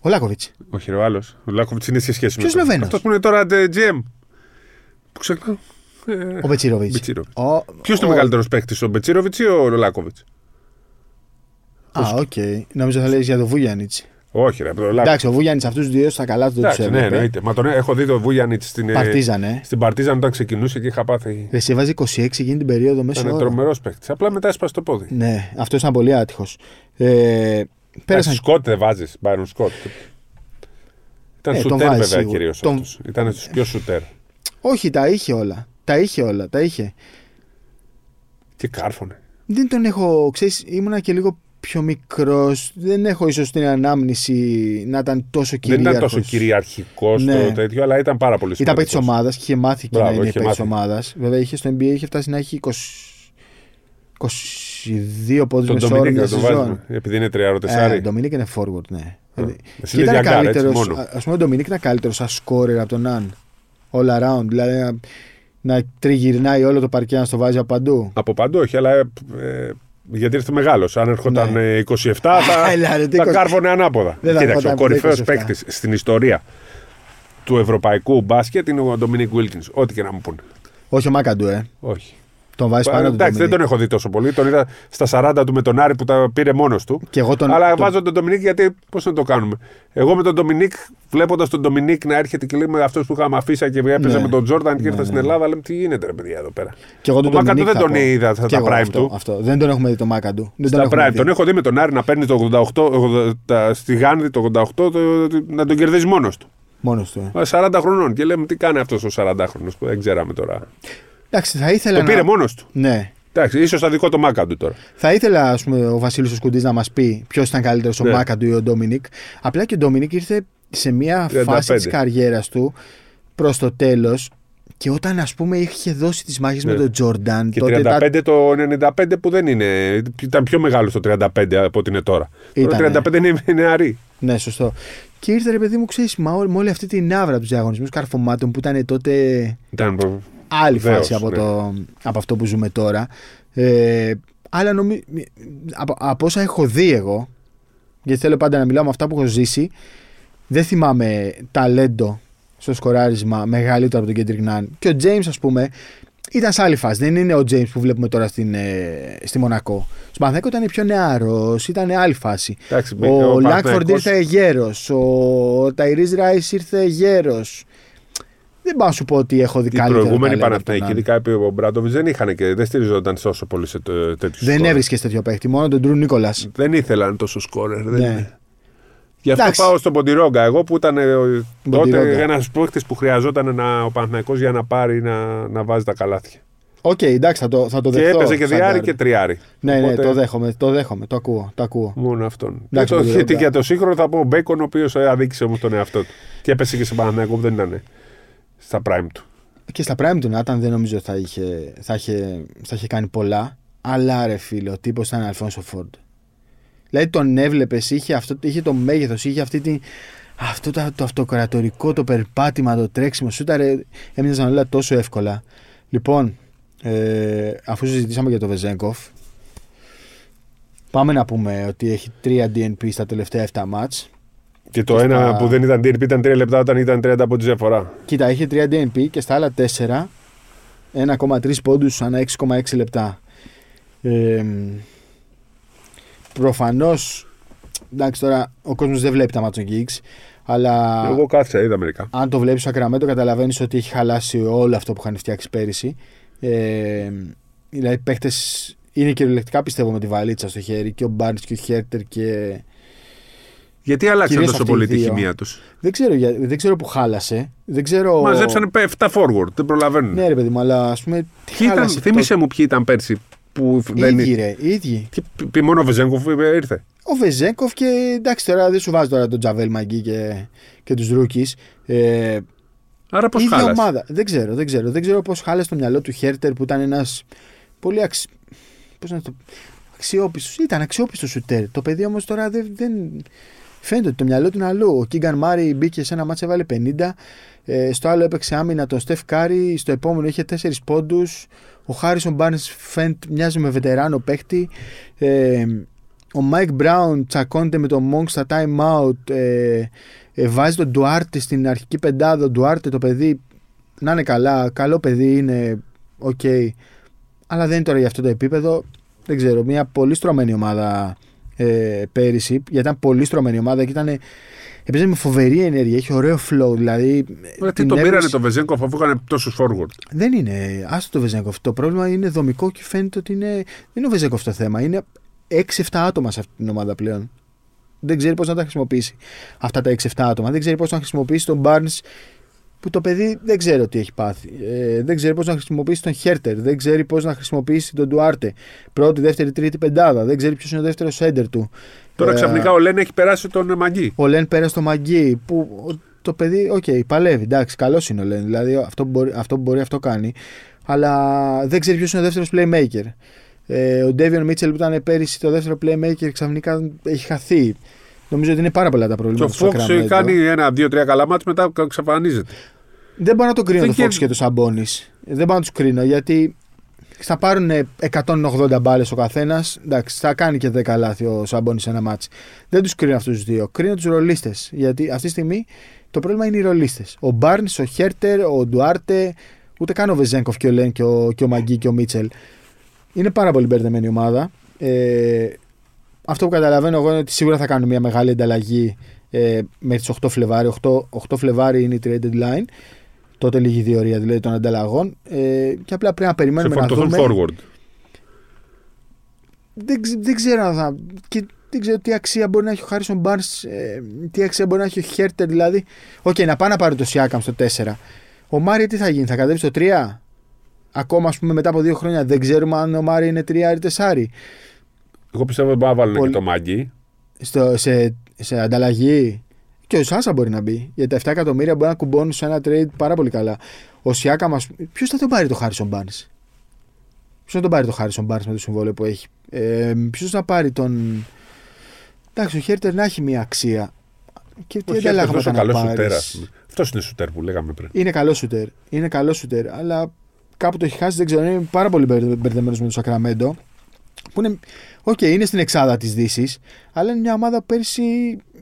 A: ο Λάκοβιτς.
B: Όχι, ρε, ο άλλος. Ο Λάκοβιτς είναι σε σχέση
A: Ποιος
B: με. τον-
A: Σλοβαίνος;
B: Αυτό που είναι τώρα ε, GM. Που ξεχνάω. Ε,
A: Ο Μπετσίροβιτς.
B: Μπετσίροβιτς.
A: Ο-
B: Ποιος είναι ο
A: ο-
B: μεγαλύτερος παίκτης, ο Μπετσίροβιτς ή ο Λάκοβιτς;
A: Α, οκ. Νομίζω θα λέγεις για τον Βούγιανιτς.
B: Όχι, ρε, από τον Λάκοβιτς.
A: Εντάξει, ο Βούγιανιτς αυτούς τους δύο στα καλά του δεν τους
B: Εντάξει, ναι,
A: έβλεπε.
B: εννοείται. Μα τον έχω δει το Βούγιανιτ στην, ε,
A: Παρτίζαν, ε.
B: στην Παρτίζαν όταν ξεκινούσε και είχα πάθει.
A: Ρε, σε έβαζε 26 εκείνη την περίοδο μέσα
B: Ήταν
A: ώρα.
B: τρομερός παίκτης. Απλά μετά έσπασε το πόδι.
A: Ναι, αυτός ήταν πολύ άτυχος. Ε,
B: Πέρασαν...
A: πέρασαν.
B: Σκότ δεν βάζεις, Μπάιρον Σκότ. Ήταν
A: Ε, τον
B: σουτέρ
A: βάζει
B: βέβαια
A: σίγουρα.
B: κυρίως
A: Τον-
B: αυτός. Ήταν στους πιο σουτέρ.
A: Όχι, τα είχε όλα. Τα είχε όλα, τα είχε.
B: Τι κάρφωνε.
A: Δεν τον έχω, ξέρεις, ήμουνα και λίγο πιο μικρός. Δεν έχω ίσως την ανάμνηση να ήταν τόσο
B: Δεν
A: κυρίαρχος.
B: ήταν τόσο κυριαρχικός
A: Ναι.
B: το τέτοιο, αλλά ήταν πάρα πολύ
A: Ήταν παίκτης
B: σημαντικός.
A: ομάδας και είχε μάθει και
B: Μπράβο,
A: να είναι
B: είχε
A: παίκτης
B: μάθει.
A: ομάδας. Βέβαια, είχε στο NBA είχε φτάσει να έχει 20... 22 πόντους
B: Τον
A: με σώρο
B: Ντομινίκ
A: μια
B: να τον
A: σεζόν.
B: βάζουμε. Επειδή είναι τριάρο
A: Ε,
B: τεσσάρι.
A: ο Ντομινίκ είναι forward, ναι.
B: εσύ
A: Και
B: λες
A: ήταν
B: για γκάρ, έτσι,
A: καλύτερο.
B: μόνο.
A: Α πούμε, ο Ντομινίκ ήταν καλύτερος σαν scorer από τον Ναν. All around. Δηλαδή να, να τριγυρνάει όλο το παρκέ να στο βάζει από παντού.
B: Από παντού όχι, αλλά. Ε, ε, γιατί ήρθε μεγάλος. Αν ερχόταν
A: Ναι.
B: ε, 27, θα,
A: Έλα, ρε, τι
B: θα
A: 20.
B: κάρφωνε ανάποδα.
A: Δεν θα
B: Κοίταξε, ο
A: ερχόταν
B: κορυφαίος
A: 27.
B: παίκτης στην ιστορία του ευρωπαϊκού μπάσκετ είναι ο Ντομινίκ Βίλκινς. Ό,τι και να μου πούνε.
A: Όχι ο Μάκαντου, ε.
B: Όχι.
A: Τον βάζει πάνω του.
B: Εντάξει, δεν τον
A: Ντομινίκ.
B: έχω δει τόσο πολύ. Τον είδα στα 40 του με τον Άρη που τα πήρε μόνος του.
A: Και εγώ τον,
B: Αλλά
A: τον-
B: βάζω τον Ντομινίκ γιατί πώς να το κάνουμε. Εγώ με τον Ντομινίκ, βλέποντας τον Ντομινίκ να έρχεται και λέμε αυτός που είχαμε αφήσει και έπαιζε
A: Ναι.
B: με τον Τζόρνταν και
A: Ναι,
B: ήρθε
A: ναι.
B: στην Ελλάδα, λέμε τι γίνεται ρε παιδιά εδώ πέρα.
A: και εγώ τον
B: ο Μάκαντου
A: Ντομινίκ
B: δεν
A: θα
B: τον
A: πω.
B: είδα στα
A: Και εγώ
B: prime
A: αυτό,
B: του.
A: Αυτό. Δεν τον έχουμε δει το Μάκαντου. Δεν τον
B: Στα
A: έχουμε
B: Prime.
A: δει.
B: Τον έχω δει με τον Άρη να παίρνει το 88, 80, τα- στη Γάνδη το 88 το, να τον κερδίζει μόνος του.
A: Μόνος του. ε.
B: Α, 40 χρονών. Και λέμε τι κάνει αυτός ο 40χρονο που δεν ξέραμε τώρα.
A: Εντάξει, θα ήθελα
B: Το
A: να...
B: πήρε μόνος του.
A: Ναι.
B: Εντάξει, ίσως θα δικό το Μάκαντου τώρα.
A: Θα ήθελα ας πούμε, ο Βασίλης ο Σκουντής να μας πει ποιος ήταν καλύτερος, ο
B: Ναι.
A: Μάκαντου ή ο Ντόμινικ. Απλά και ο Ντόμινικ ήρθε σε μια
B: 35.
A: φάση της καριέρας του προς το τέλος και όταν ας πούμε είχε δώσει τις μάχες
B: Ναι.
A: με τον Τζόρνταν
B: Και
A: τότε τα-
B: 35 το 95 που δεν είναι. Ήταν πιο μεγάλο το 35 από ό,τι είναι τώρα.
A: Ήτανε.
B: Το 35 είναι νεαρή.
A: Ναι, σωστό. Και ήρθε ρε παιδί μου, ξέρεις, με όλη αυτή την άβρα τους διαγωνισμούς καρφωμάτων που ήταν τότε
B: Ήταν
A: άλλη
B: Βεβαίως,
A: φάση από,
B: ναι.
A: το, από αυτό που ζούμε τώρα. Ε, αλλά νομίζω. Από, από όσα έχω δει εγώ, γιατί θέλω πάντα να μιλάω με αυτά που έχω ζήσει, δεν θυμάμαι ταλέντο στο σκοράρισμα μεγαλύτερο από τον Κέντρικ Νάν. Και ο James, ας πούμε, ήταν σε άλλη φάση. Δεν είναι ο James που βλέπουμε τώρα στην, ε, στη Μονακό. Στο Παναθηναϊκό ήταν πιο νεαρός, ήταν άλλη φάση.
B: Εντάξει,
A: Ο,
B: ο
A: Λάκφορντ
B: Παναθηναϊκός-
A: ήρθε γέρος. Ο Ταϊρή Ράις ήρθε γέρος. Δεν πάω να σου πω ότι έχω δει
B: Οι
A: καλύτερο.
B: προηγούμενοι
A: ταλέντο από τον
B: Παναθηναϊκοί,
A: άλλον.
B: ειδικά επί ο Μπράντοβιτ, δεν είχαν και δεν στηριζόταν τόσο πολύ σε τέτοιους
A: Δεν έβρισκες τέτοιο παίχτη, μόνο τον Τρου Νίκολας.
B: Δεν ήθελαν τόσο σκόρερ. Δεν...
A: Ναι.
B: Γι' αυτό
A: Εντάξει.
B: πάω στον Μποντιρόγκα. Εγώ που ήταν ε, ο-
A: Μποντιρόγκα.
B: τότε ένας παίχτης που χρειαζόταν να, ο Παναθηναϊκός για να πάρει να, να βάζει τα καλάθια.
A: Οκ, εντάξει, θα το, θα το
B: Και
A: δεχτώ.
B: έπαιζε και
A: σαν
B: δυάρι
A: guard.
B: και τριάρη.
A: Ναι, ναι,
B: Οπότε,
A: το δέχομαι, το δέχομαι, το ακούω. Το ακούω.
B: Μόνο αυτόν.
A: Εντάξει,
B: Και το,
A: Μποντιρόγκα.
B: γιατί για το σύγχρονο θα πω ο Μπέικον, ο οποίος αδίκησε όμως τον εαυτό του. Και έπεσε και σε Παναθηναϊκό που δεν ήταν στα prime του.
A: Και στα prime του να ήταν, δεν νομίζω θα είχε, θα, είχε, θα είχε κάνει πολλά. Αλλά ρε φίλε, ο τύπος ήταν Αλφόνσο Φόρντ. Δηλαδή τον έβλεπες, είχε, αυτό, είχε το μέγεθος, είχε αυτή την, αυτό το, το αυτοκρατορικό, το περπάτημα, το τρέξιμο. Σου ήταν, έμειναν όλα τόσο εύκολα. Λοιπόν, ε, αφού συζητήσαμε για το Βεζέγκοφ, πάμε να πούμε ότι έχει 3 DNP στα τελευταία 7 μάτς.
B: Και το
A: Και
B: ένα
A: στα-
B: που δεν ήταν DNP ήταν 3 λεπτά όταν ήταν 30 από τη διαφορά.
A: Κοίτα, είχε 3 DNP και στα άλλα 4 1,3 πόντους ανά 6,6 λεπτά. Ε, προφανώς, εντάξει τώρα ο κόσμος δεν βλέπει τα μάτια των Geeks, αλλά
B: Εγώ κάθισα, είδα μερικά.
A: αν το βλέπεις στο Ακραμέντο καταλαβαίνεις ότι έχει χαλάσει όλο αυτό που είχαν φτιάξει πέρυσι. Ε, δηλαδή παίχτες είναι κυριολεκτικά πιστεύω με τη βαλίτσα στο χέρι και ο Barnes και ο Χέρτερ και
B: Γιατί άλλαξαν
A: Κυρίως
B: τόσο
A: αυτοί οι
B: πολύ τη
A: δύο.
B: χημεία τους;
A: δεν ξέρω, για- δεν ξέρω που χάλασε. Δεν ξέρω...
B: Μαζέψανε 7 forward, δεν προλαβαίνουν.
A: Ναι ρε παιδί μου, αλλά ας πούμε... τι
B: Ποιοι ήταν,
A: χάλασε
B: θύμισε μου ποιοι ήταν πέρσι που
A: το...
B: δεν
A: Ίδιοι ρε, ίδιοι.
B: Και π- μόνο ο Βεζέγκοφ ήρθε.
A: Ο Βεζέγκοφ και εντάξει τώρα δεν σου βάζει τώρα τον Τζαβέλ Μαγκή και, και τους Ρούκις. Ε,
B: Άρα πώς
A: ίδια
B: χάλασε;
A: ομάδα. Δεν ξέρω, δεν ξέρω. Δεν ξέρω πώς χάλασε το μυαλό του Χέρτερ που ήταν ένας πολύ αξ... πώς να το... αξιόπιστος. Ήταν αξιόπιστος σουτέρ. Το παιδί όμως τώρα δεν... δεν... Φαίνεται ότι το μυαλό του είναι αλλού. Ο Κίγκαν Μάρι μπήκε σε ένα μάτσα, έβαλε 50. Ε, στο άλλο έπαιξε άμυνα το Στεφ Κάρι. Στο επόμενο είχε 4 πόντους. Ο Χάρισον Μπάρνς φαίνεται μοιάζει με βετεράνο παίχτη. Ε, ο Μάικ Μπράουν τσακώνεται με τον Μονκ στα time out. Ε, ε, βάζει τον Ντουάρτε στην αρχική πεντάδα. Ο Ντουάρτε το παιδί να είναι καλά. Καλό παιδί είναι. Οκ. Αλλά δεν είναι τώρα για αυτό το επίπεδο. Δεν ξέρω. Μια πολύ στρωμένη ομάδα ε, πέρυσι. Γιατί ήταν πολύ στρωμένη ομάδα και ήταν. Έπαιζε με φοβερή ενέργεια. Έχει ωραίο flow. Δηλαδή.
B: Ρε, Τι
A: την
B: τον πήρανε
A: έβρισκε-
B: τον Βεζέγκοφ αφού είχαν τόσους forward;
A: δεν είναι. Άστο το Βεζέγκοφ. Το πρόβλημα είναι δομικό και φαίνεται ότι είναι. Δεν είναι ο Βεζέγκοφ το θέμα. Είναι 6-7 άτομα σε αυτή την ομάδα πλέον. Δεν ξέρει πώς να τα χρησιμοποιήσει. Αυτά τα 6-7 άτομα. Δεν ξέρει πώς να χρησιμοποιήσει τον Barnes που το παιδί δεν ξέρω τι έχει πάθει. Ε, δεν ξέρει πώς να χρησιμοποιήσει τον Χέρτερ. Δεν ξέρει πώς να χρησιμοποιήσει τον Ντουάρτε. Πρώτη, δεύτερη, τρίτη πεντάδα. Δεν ξέρει ποιος είναι ο δεύτερος σέντερ του.
B: Τώρα
A: Ε,
B: ξαφνικά ο Λέν έχει περάσει τον Μαγκή.
A: ο Λεν πέρασε στο Μαγκί που το παιδί, οκ, παλεύει. Εντάξει, καλός είναι ο Λεν. Δηλαδή αυτό που μπορεί, αυτό, που μπορεί, αυτό κάνει. Αλλά δεν ξέρει ποιος είναι ο δεύτερος playmaker. Ε, ο Ντέβιον Μίτσελ που ήταν πέρυσι το δεύτερο playmaker ξαφνικά έχει χαθεί. Νομίζω ότι είναι πάρα πολλά τα
B: Και
A: προβλήματα.
B: ο
A: στο
B: Φόξ
A: Sacramento.
B: κάνει ένα, δύο, τρία καλά μάτς μετά εξαφανίζεται.
A: Δεν μπορώ να τον κρίνω
B: Δεν
A: τον Φόξ
B: κέρδι-
A: και τον Σαμπόνις. Δεν μπορώ να τους κρίνω γιατί θα πάρουν 180 μπάλες ο καθένας. Εντάξει, θα κάνει και 10 λάθη ο Σαμπόνι σε ένα μάτσο. Δεν τους κρίνω αυτούς τους δύο. Κρίνω τους ρολίστες. Γιατί αυτή τη στιγμή το πρόβλημα είναι οι ρολίστες. Ο Μπάρν, ο Χέρτερ, ο Ντουάρτε, ούτε καν ο Βεζέγκοφ και ο Λεν και ο, και ο Μαγκή και ο Μίτσελ. Είναι πάρα πολύ μπερδεμένη η ομάδα. Ε, αυτό που καταλαβαίνω εγώ είναι ότι σίγουρα θα κάνουν μια μεγάλη ανταλλαγή ε, μέχρι τις 8 Φλεβάρι. 8, 8 Φλεβάρι είναι η trade deadline. Τότε λίγη διορία δηλαδή των ανταλλαγών. Ε, και απλά πρέπει να
B: Σε
A: περιμένουμε να
B: φορτωθούν
A: δούμε.
B: forward.
A: Δεν, ξε- δεν ξέρω αν θα. Και δεν ξέρω τι αξία μπορεί να έχει ο Χάρισον Μπάρνς, τι αξία μπορεί να έχει ο Χέρτερ. Δηλαδή, οκ, να πάει να πάρει το Σιάκαμ στο 4. Ο Μάρεϊ τι θα γίνει, θα κατέβει στο 3. ακόμα ας πούμε, μετά από δύο χρόνια δεν ξέρουμε αν ο Μάρεϊ είναι τριάρι ή τεσσάρι.
B: Εγώ πιστεύω ότι μπορεί να βάλουν
A: Πολύ-
B: και το Μαγκί.
A: Στο, σε, σε ανταλλαγή. Και ο Σάσα μπορεί να μπει. Γιατί τα 7 εκατομμύρια μπορεί να κουμπώνουν σε ένα trade πάρα πολύ καλά. Ο Σιάκα μα. Ποιος θα τον πάρει το Χάρισον Μπάρνς; Ποιος θα τον πάρει το Χάρισον Μπάρνς με το συμβόλαιο που έχει; Ε, Ποιος θα πάρει τον. Εντάξει, ο Χέρτερ να έχει μια αξία. Και τι
B: Όχι, αυτός
A: ανταλλάγματα
B: ο
A: να
B: καλός σουτέρ.
A: πάρεις.
B: Αυτός είναι σουτέρ που λέγαμε πριν.
A: Είναι καλός σούτερ. Είναι καλός σούτερ. Αλλά κάπου το έχει χάσει, δεν ξέρω. Είναι πάρα πολύ μπερδεμένος με το Σακραμέντο. Που είναι. Οκ, είναι στην εξάδα της Δύσης. Αλλά είναι μια ομάδα που πέρσι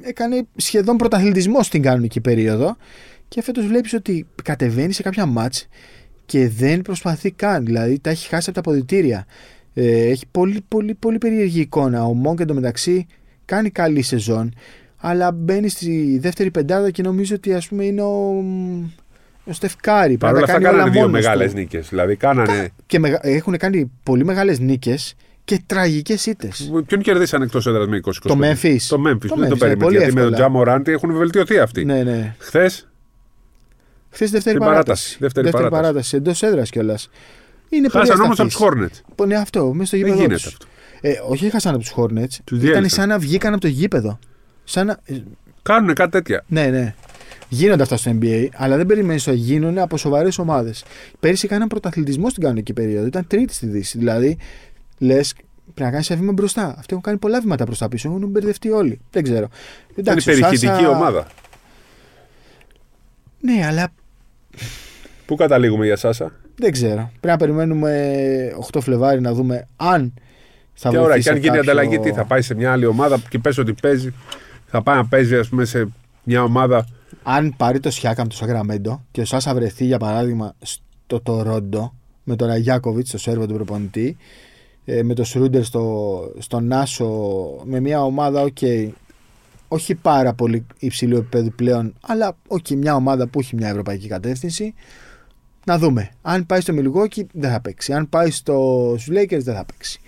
A: έκανε σχεδόν πρωταθλητισμό στην κανονική περίοδο. Και φέτος βλέπεις ότι κατεβαίνει σε κάποια μάτς και δεν προσπαθεί καν. Δηλαδή τα έχει χάσει από τα αποδυτήρια. Ε, έχει πολύ, πολύ, πολύ περίεργη εικόνα. Ο Μονκ εντωμεταξύ κάνει καλή σεζόν. Αλλά μπαίνει στη δεύτερη πεντάδα και νομίζω ότι ας πούμε είναι ο, ο Στεφ Κάρι.
B: Παρ' όλα αυτά
A: κάνει όλα
B: κάνανε δύο
A: μόνος του.
B: μεγάλες νίκες. Δηλαδή κάνανε.
A: Και μεγα- έχουν κάνει πολύ μεγάλες νίκες και τραγικές ήττες.
B: Ποιον κερδίσαν εκτός έδρας με 20
A: Το Memphis.
B: Το Memphis.
A: Το
B: Δεν το
A: Memphis,
B: περίμενε.
A: πολύ
B: Γιατί με τον
A: εύκολα.
B: Τζαμοράντι έχουν βελτιωθεί αυτοί.
A: Ναι, ναι.
B: Χθες;
A: Χθες δεύτερη
B: Στην
A: παράταση.
B: παράταση. Δεύτερη παράταση.
A: Εντός έδρας κιόλας. Είναι πολύ
B: χάσαν όμως από
A: ασταθής.
B: του Hornets.
A: Ναι, αυτό, μέσα στο
B: Δεν
A: γήπεδο.
B: γίνεται
A: τους.
B: αυτό.
A: Ε, όχι, έχασαν από τους Hornets.
B: Τους
A: Ήταν
B: διέλυσαν.
A: σαν να βγήκαν από το γήπεδο. Σαν να... ε,
B: Κάνουν κάτι τέτοια.
A: Ναι, ναι. Γίνονται αυτά στο NBA, αλλά δεν περιμένεις ότι θα γίνουν από σοβαρές ομάδες. Πέρυσι κάναν πρωταθλητισμό στην κανονική περίοδο. Ήταν τρίτη στη Δύση. Δηλαδή, λες, πρέπει να κάνεις ένα βήμα μπροστά. Αυτοί έχουν κάνει πολλά βήματα προ τα πίσω. Έχουν μπερδευτεί όλοι. Δεν ξέρω.
B: Ήταν
A: Εντάξει, ο
B: υπερηχητική
A: Σάσα-
B: ομάδα.
A: Ναι, αλλά
B: Πού καταλήγουμε για Σάσα;
A: δεν ξέρω. Πρέπει να περιμένουμε 8 Φλεβάρι να δούμε αν θα
B: Και ώρα,
A: βοηθήσει
B: και αν γίνει
A: κάποιο-
B: ανταλλαγή, τι θα πάει σε μια άλλη ομάδα και πες ότι παίζει. Θα πάει να παίζει, ας πούμε, σε μια ομάδα.
A: Αν πάρει το Σιάκαμ το Σακραμέντο και ο Σάσα βρεθεί για παράδειγμα στο Τορόντο με τον Ραγιάκοβιτς, το Σέρβο του προπονητή, ε, με τον Σρούντερ στο, στο Νάσο, με μια ομάδα, οκ, όχι πάρα πολύ υψηλού επίπεδου πλέον, αλλά οκ, μια ομάδα που έχει μια ευρωπαϊκή κατεύθυνση. Να δούμε. Αν πάει στο Μιλγουόκι δεν θα παίξει. Αν πάει στο, στους Lakers δεν θα παίξει.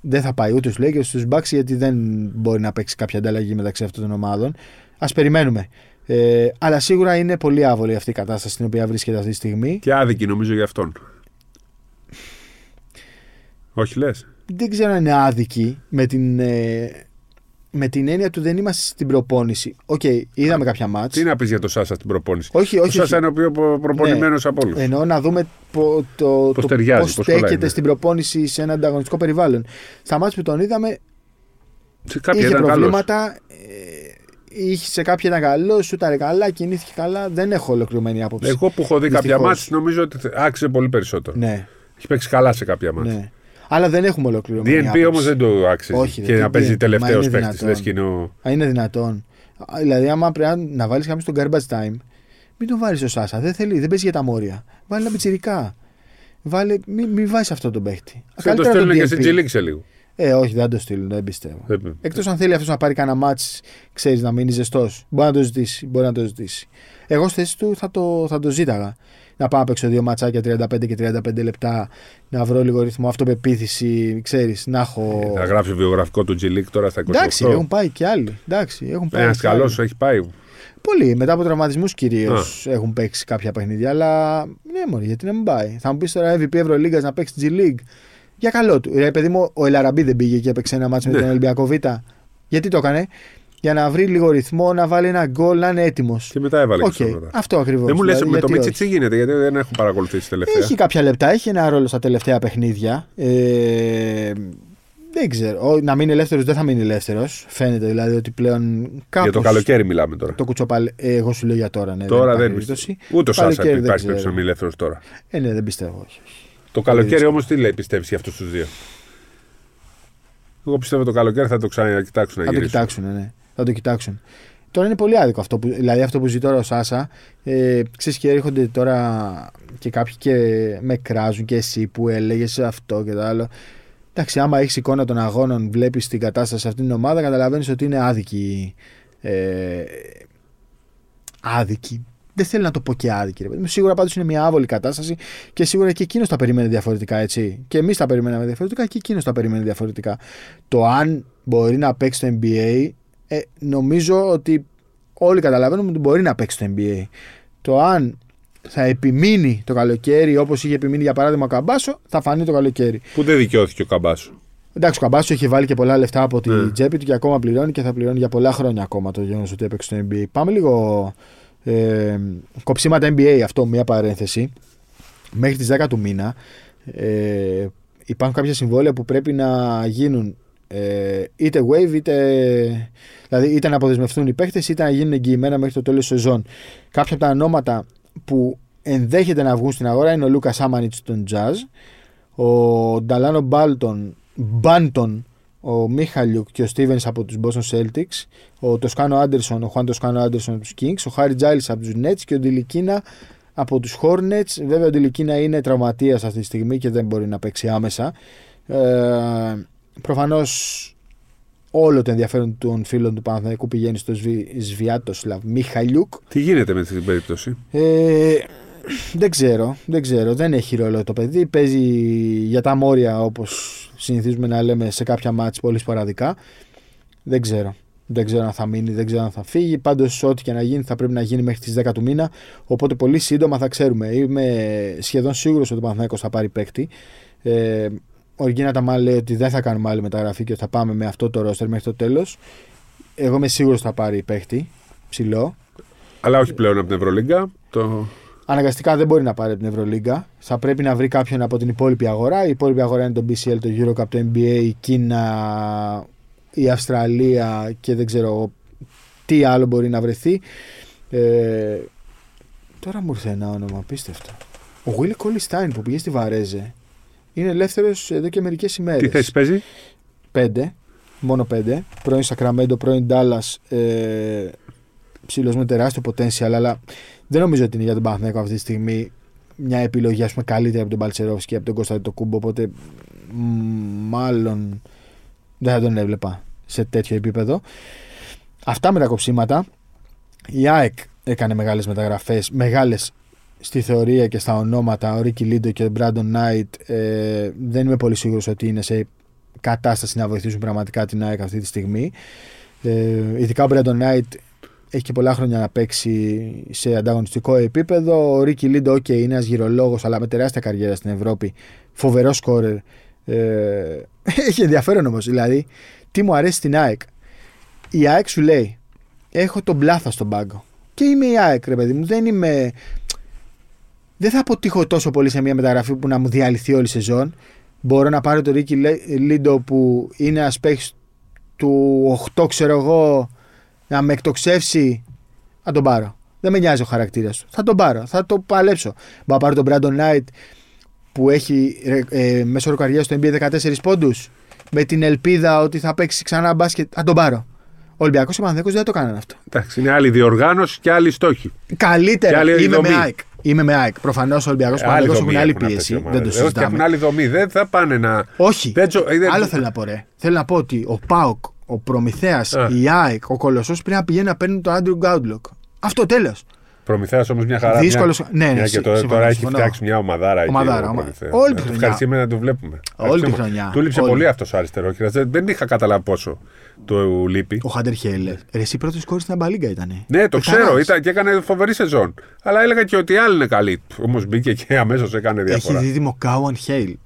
A: Δεν θα πάει ούτε στους Lakers, στους Bucks γιατί δεν μπορεί να παίξει κάποια ανταλλαγή μεταξύ αυτών των ομάδων. Ας περιμένουμε. Ε, αλλά σίγουρα είναι πολύ άβολη αυτή η κατάσταση στην οποία βρίσκεται αυτή τη στιγμή.
B: Και άδικη νομίζω για αυτόν. Όχι λες.
A: Δεν ξέρω αν είναι άδικη με την, ε, με την έννοια του δεν είμαστε στην προπόνηση. Οκ, είδαμε κάποια μάτς.
B: Τι να πεις για το Σάσα στην προπόνηση;
A: Όχι,
B: Ο
A: όχι,
B: Σάσα
A: όχι.
B: είναι ο πιο προπονημένος από όλους.
A: Εννοώ να δούμε πο, το,
B: Πώς
A: το
B: ταιριάζει,
A: πώς
B: πώς κολλάει,
A: στέκεται
B: ναι.
A: στην προπόνηση σε ένα ανταγωνιστικό περιβάλλον. Στα μάτς που τον είδαμε
B: Σε κάποια
A: είχε
B: ήταν καλός.
A: προβλήματα. Ε, είχε σε κάποια ήταν καλός, σούταρε καλά, κινήθηκε καλά. Δεν έχω ολοκληρωμένη άποψη.
B: Εγώ που έχω δει κάποια
A: Δυστυχώς.
B: μάτς νομίζω ότι άξιζε πολύ περισσότερο.
A: Ναι,
B: Έχει παίξει καλά σε κάποια μάτς.
A: ναι. Αλλά δεν έχουμε ολοκληρωμένη
B: DNP
A: άποψη.
B: όμως δεν το άξιζε.
A: Όχι,
B: και
A: δεν-
B: να
A: τι
B: παίζει
A: DNP,
B: τελευταίο
A: μα είναι
B: παίκτη.
A: δυνατόν.
B: Λες και είναι ο-
A: Α, είναι δυνατόν. Α, Δηλαδή, άμα πρέπει να- να βάλεις κάποιο στον garbage time, μην τον βάλεις στο Σάσα. Δεν θέλει, δεν παίζει για τα μόρια. Βάλει ένα πιτσιρικά. Βάλε, μην, μην βάζεις αυτό τον παίχτη.
B: Θα το
A: Καλύτερα
B: στέλνουν και
A: DNP.
B: στην G-League σε λίγο.
A: Ε, όχι, δεν το στείλουν, δεν πιστεύω.
B: Δεν-
A: Εκτός αν θέλει αυτός να πάρει κανένα μάτς, ξέρεις να μείνει ζεστός. Μπορεί να το ζητήσει. Μπορεί να το ζητήσει. Εγώ στη θέση του θα το, θα το ζήταγα. Να πάω να παίξω δύο ματσάκια 35 και 35 λεπτά, να βρω λίγο ρυθμό, αυτοπεποίθηση, ξέρεις, να έχω.
B: Θα γράψει βιογραφικό του G-League τώρα στα 28.
A: Εντάξει, έχουν πάει και άλλοι. Εντάξει, έχουν πάει
B: Ένας
A: και άλλοι.
B: καλός έχει πάει.
A: Πολλοί μετά από τραυματισμούς κυρίως έχουν παίξει κάποια παιχνίδια. Αλλά ναι, μωρέ, γιατί να μην πάει. Θα μου πεις τώρα MVP Ευρωλίγκας να παίξει G League. Για καλό του. Ρε παιδί μου, ο Ελ Αραμπί δεν πήγε και έπαιξε ένα ματς με
B: Ναι.
A: τον Ολυμπιακό Β. Γιατί το έκανε, Για να βρει λίγο ρυθμό, να βάλει ένα γκολ, να είναι έτοιμος.
B: Και μετά έβαλε
A: Οκ,
B: και στο πρώτο.
A: αυτό ακριβώς.
B: Δεν μου λες με το Μίτσι τι γίνεται, γιατί δεν έχω παρακολουθήσει τελευταία.
A: Έχει κάποια λεπτά, έχει ένα ρόλο στα τελευταία παιχνίδια. Ε, δεν ξέρω. Ο- να μείνει ελεύθερος δεν θα μείνει ελεύθερος. Φαίνεται δηλαδή ότι πλέον κάπως
B: Για το καλοκαίρι μιλάμε τώρα.
A: Το κουτσοπαλ... ε, εγώ σου λέω για τώρα. Ναι,
B: Τώρα
A: υπάρχει
B: δεν
A: περίπτωση.
B: πιστεύω. Ούτε ο Σάσα
A: Καλοκαίρι δεν
B: υπάρχει
A: ξέρω.
B: περίπτωση να μείνει ελεύθερος τώρα.
A: Ε, ναι, δεν πιστεύω. Όχι. όχι.
B: Το καλοκαίρι
A: δύσκολο.
B: όμως τι λέει, πιστεύεις για αυτούς τους δύο; Εγώ πιστεύω το καλοκαίρι θα το ξανακοιτάξουν να
A: Θα το
B: γυρίσουν.
A: κοιτάξουν, ναι. Θα το κοιτάξουν. Τώρα είναι πολύ άδικο αυτό που, δηλαδή αυτό που ζει τώρα ο Σάσα. Ε, ξέρεις και έρχονται τώρα και κάποιοι και με κράζουν και εσύ που έλεγες αυτό και το άλλο. Εντάξει, άμα έχεις εικόνα των αγώνων, βλέπεις την κατάσταση σε αυτήν την ομάδα, καταλαβαίνεις ότι είναι άδικη. Ε, άδικη. Δεν θέλω να το πω και άδικη. Ρε. παιδί μου. Σίγουρα πάντως είναι μια άβολη κατάσταση και σίγουρα και εκείνος τα περίμενε διαφορετικά, έτσι. Και εμείς τα περιμέναμε διαφορετικά και εκείνος τα περίμενε διαφορετικά. Το αν μπορεί να παίξει στο NBA, ε, νομίζω ότι όλοι καταλαβαίνουμε ότι μπορεί να παίξει στο NBA. Το αν θα επιμείνει το καλοκαίρι όπως είχε επιμείνει για παράδειγμα ο Καμπάσο, θα φανεί το καλοκαίρι.
B: Που δεν δικαιώθηκε ο Καμπάσο;
A: Εντάξει, ο Καμπάσο έχει βάλει και πολλά λεφτά από την mm. τσέπη του και ακόμα πληρώνει και θα πληρώνει για πολλά χρόνια ακόμα το γεγονός ότι έπαιξε στο NBA. Πάμε λίγο ε, κοψίματα NBA, αυτό μια παρένθεση. Μέχρι τις 10 του μήνα ε, υπάρχουν κάποια συμβόλαια που πρέπει να γίνουν ε, είτε wave είτε, δηλαδή είτε να αποδεσμευτούν οι παίχτε είτε να γίνουν εγγυημένα μέχρι το τέλος της σεζόν. Κάποια από τα ονόματα που ενδέχεται να βγουν στην αγορά είναι ο Λούκας Άμανιτς των Jazz, ο Νταλάνο Μπάλτον, Μπάντον, ο Μίχαλιουκ και ο Στίβενς από τους Boston Celtics, ο Τοσκάνο Άντερσον, ο Χουάν Τοσκάνο Άντερσον από τους Kings, ο Χάρι Τζάιλς από τους Nets και ο Ντιλικίνα από τους Hornets. Βέβαια, ο Ντιλικίνα είναι τραυματίας αυτή τη στιγμή και δεν μπορεί να παίξει άμεσα. Ε, Προφανώς όλο το ενδιαφέρον των φίλων του Παναθηναϊκού πηγαίνει στο Σβιάτοσλαβ Μιχαλιούκ.
B: Τι γίνεται με την περίπτωση;
A: Ε, δεν ξέρω, δεν ξέρω. Δεν έχει ρόλο το παιδί. Παίζει για τα μόρια όπως συνηθίζουμε να λέμε σε κάποια μάτς πολύ σποραδικά. Δεν ξέρω. Δεν ξέρω αν θα μείνει, δεν ξέρω αν θα φύγει. Πάντως, ό,τι και να γίνει θα πρέπει να γίνει μέχρι τις 10 του μήνα. Οπότε πολύ σύντομα θα ξέρουμε. Είμαι σχεδόν σίγουρος ότι ο Παναθηναϊκός θα πάρει παίκτη. Ε, ο Ργίνα Ταμά λέει ότι δεν θα κάνουμε άλλη μεταγραφή και θα πάμε με αυτό το ρόστερ μέχρι το τέλος. Εγώ είμαι σίγουρος ότι θα πάρει παίχτη ψηλό.
B: Αλλά όχι πλέον από την Ευρωλίγκα. Το...
A: Αναγκαστικά δεν μπορεί να πάρει από την Ευρωλίγκα. Θα πρέπει να βρει κάποιον από την υπόλοιπη αγορά. Η υπόλοιπη αγορά είναι το BCL, το Eurocup, το NBA, η Κίνα, η Αυστραλία και δεν ξέρω τι άλλο μπορεί να βρεθεί. Ε, τώρα μου ήρθε ένα όνομα απίστευτο. Ο Willy Κολιστάιν που πήγε στη Βαρέζε είναι ελεύθερος εδώ και μερικές ημέρες.
B: Τι θέση παίζει,
A: Πέντε. Μόνο πέντε. Πρώην Σακραμέντο, πρώην Ντάλλας. Ε, Ψήλο με τεράστιο potential, αλλά δεν νομίζω ότι είναι για τον Παναθηναϊκό αυτή τη στιγμή μια επιλογή ας πούμε, καλύτερη από τον Παλτσερόφσκι και από τον Κωνσταντίνο Κούμπο. Οπότε μάλλον δεν θα τον έβλεπα σε τέτοιο επίπεδο. Αυτά με τα κοψίματα. Η ΑΕΚ έκανε μεγάλες μεταγραφές, μεγάλες στη θεωρία και στα ονόματα ο Ρίκι Λίντο και ο Μπράντον Νάιτ ε, δεν είμαι πολύ σίγουρος ότι είναι σε κατάσταση να βοηθήσουν πραγματικά την ΑΕΚ αυτή τη στιγμή. Ε, ειδικά ο Μπράντον Νάιτ έχει και πολλά χρόνια να παίξει σε ανταγωνιστικό επίπεδο. Ο Ρίκι Λίντο, OK, είναι ένας γυρολόγος, αλλά με τεράστια καριέρα στην Ευρώπη. Φοβερός σκόρερ. Ε, έχει ενδιαφέρον όμως. Δηλαδή, τι μου αρέσει στην ΑΕΚ. Η ΑΕΚ σου λέει: Έχω τον πλάθο στον πάγκο. Και είμαι η ΑΕΚ, ρε παιδί μου. Δεν είμαι δεν θα αποτύχω τόσο πολύ σε μια μεταγραφή που να μου διαλυθεί όλη η σεζόν. Μπορώ να πάρω το Ρίκι Λίντο που είναι ένας παίχτη του 8, ξέρω εγώ, να με εκτοξεύσει. Να τον πάρω. Δεν με νοιάζει ο χαρακτήρας του. Θα τον πάρω. Θα το παλέψω. Μπορώ να πάρω τον Brandon Knight που έχει ε, μέσω ροκαριάς στο NBA 14 πόντους με την ελπίδα ότι θα παίξει ξανά μπάσκετ. Θα τον πάρω. Ο Ολυμπιακός και ο δεν το κάνανε αυτό.
B: Εντάξει, είναι άλλη διοργάνωση και άλλοι στόχοι.
A: Καλύτερα. Είμαι με ΑΕΚ. Είμαι με ΑΕΚ. Προφανώς ο Ολυμπιακός και ο έχουν άλλη πίεση. Δεν το συζητάμε.
B: Έχουν άλλη δομή. Δεν θα πάνε να.
A: Όχι. Άλλο θέλω να πω, ρε. Θέλω να πω ότι ο Πάοκ, ο Προμηθέας, η ΑΕΚ, ο Κολοσσός πρέπει να πηγαίνει να παίρνουν το Άντριου Γκάουτλοκ. Αυτό τέλος.
B: Προμηθέας όμως μια χαρά.
A: Δύσκολος. Ναι, ναι,
B: και τώρα, τώρα έχει φτιάξει μια ομαδάρα.
A: Ομαδάρα. Όλη τη χρονιά.
B: Ευχαριστούμε να το βλέπουμε.
A: Όλη τη χρονιά.
B: Του λείψε πολύ αυτός ο αριστερό. Δεν είχα καταλάβει πόσο του λείπει.
A: Ο Χάντερ Χέιλερ. Εσύ πρώτος κόρης στην Αμπαλίγκα ήταν.
B: Ναι, το ξέρω. Ήταν, και έκανε φοβερή σεζόν. Αλλά έλεγα και ότι άλλοι είναι καλοί. Όμως μπήκε και αμέσως έκανε διαφορά.
A: Έχει δίδυμο Κάουαν Χέιλ.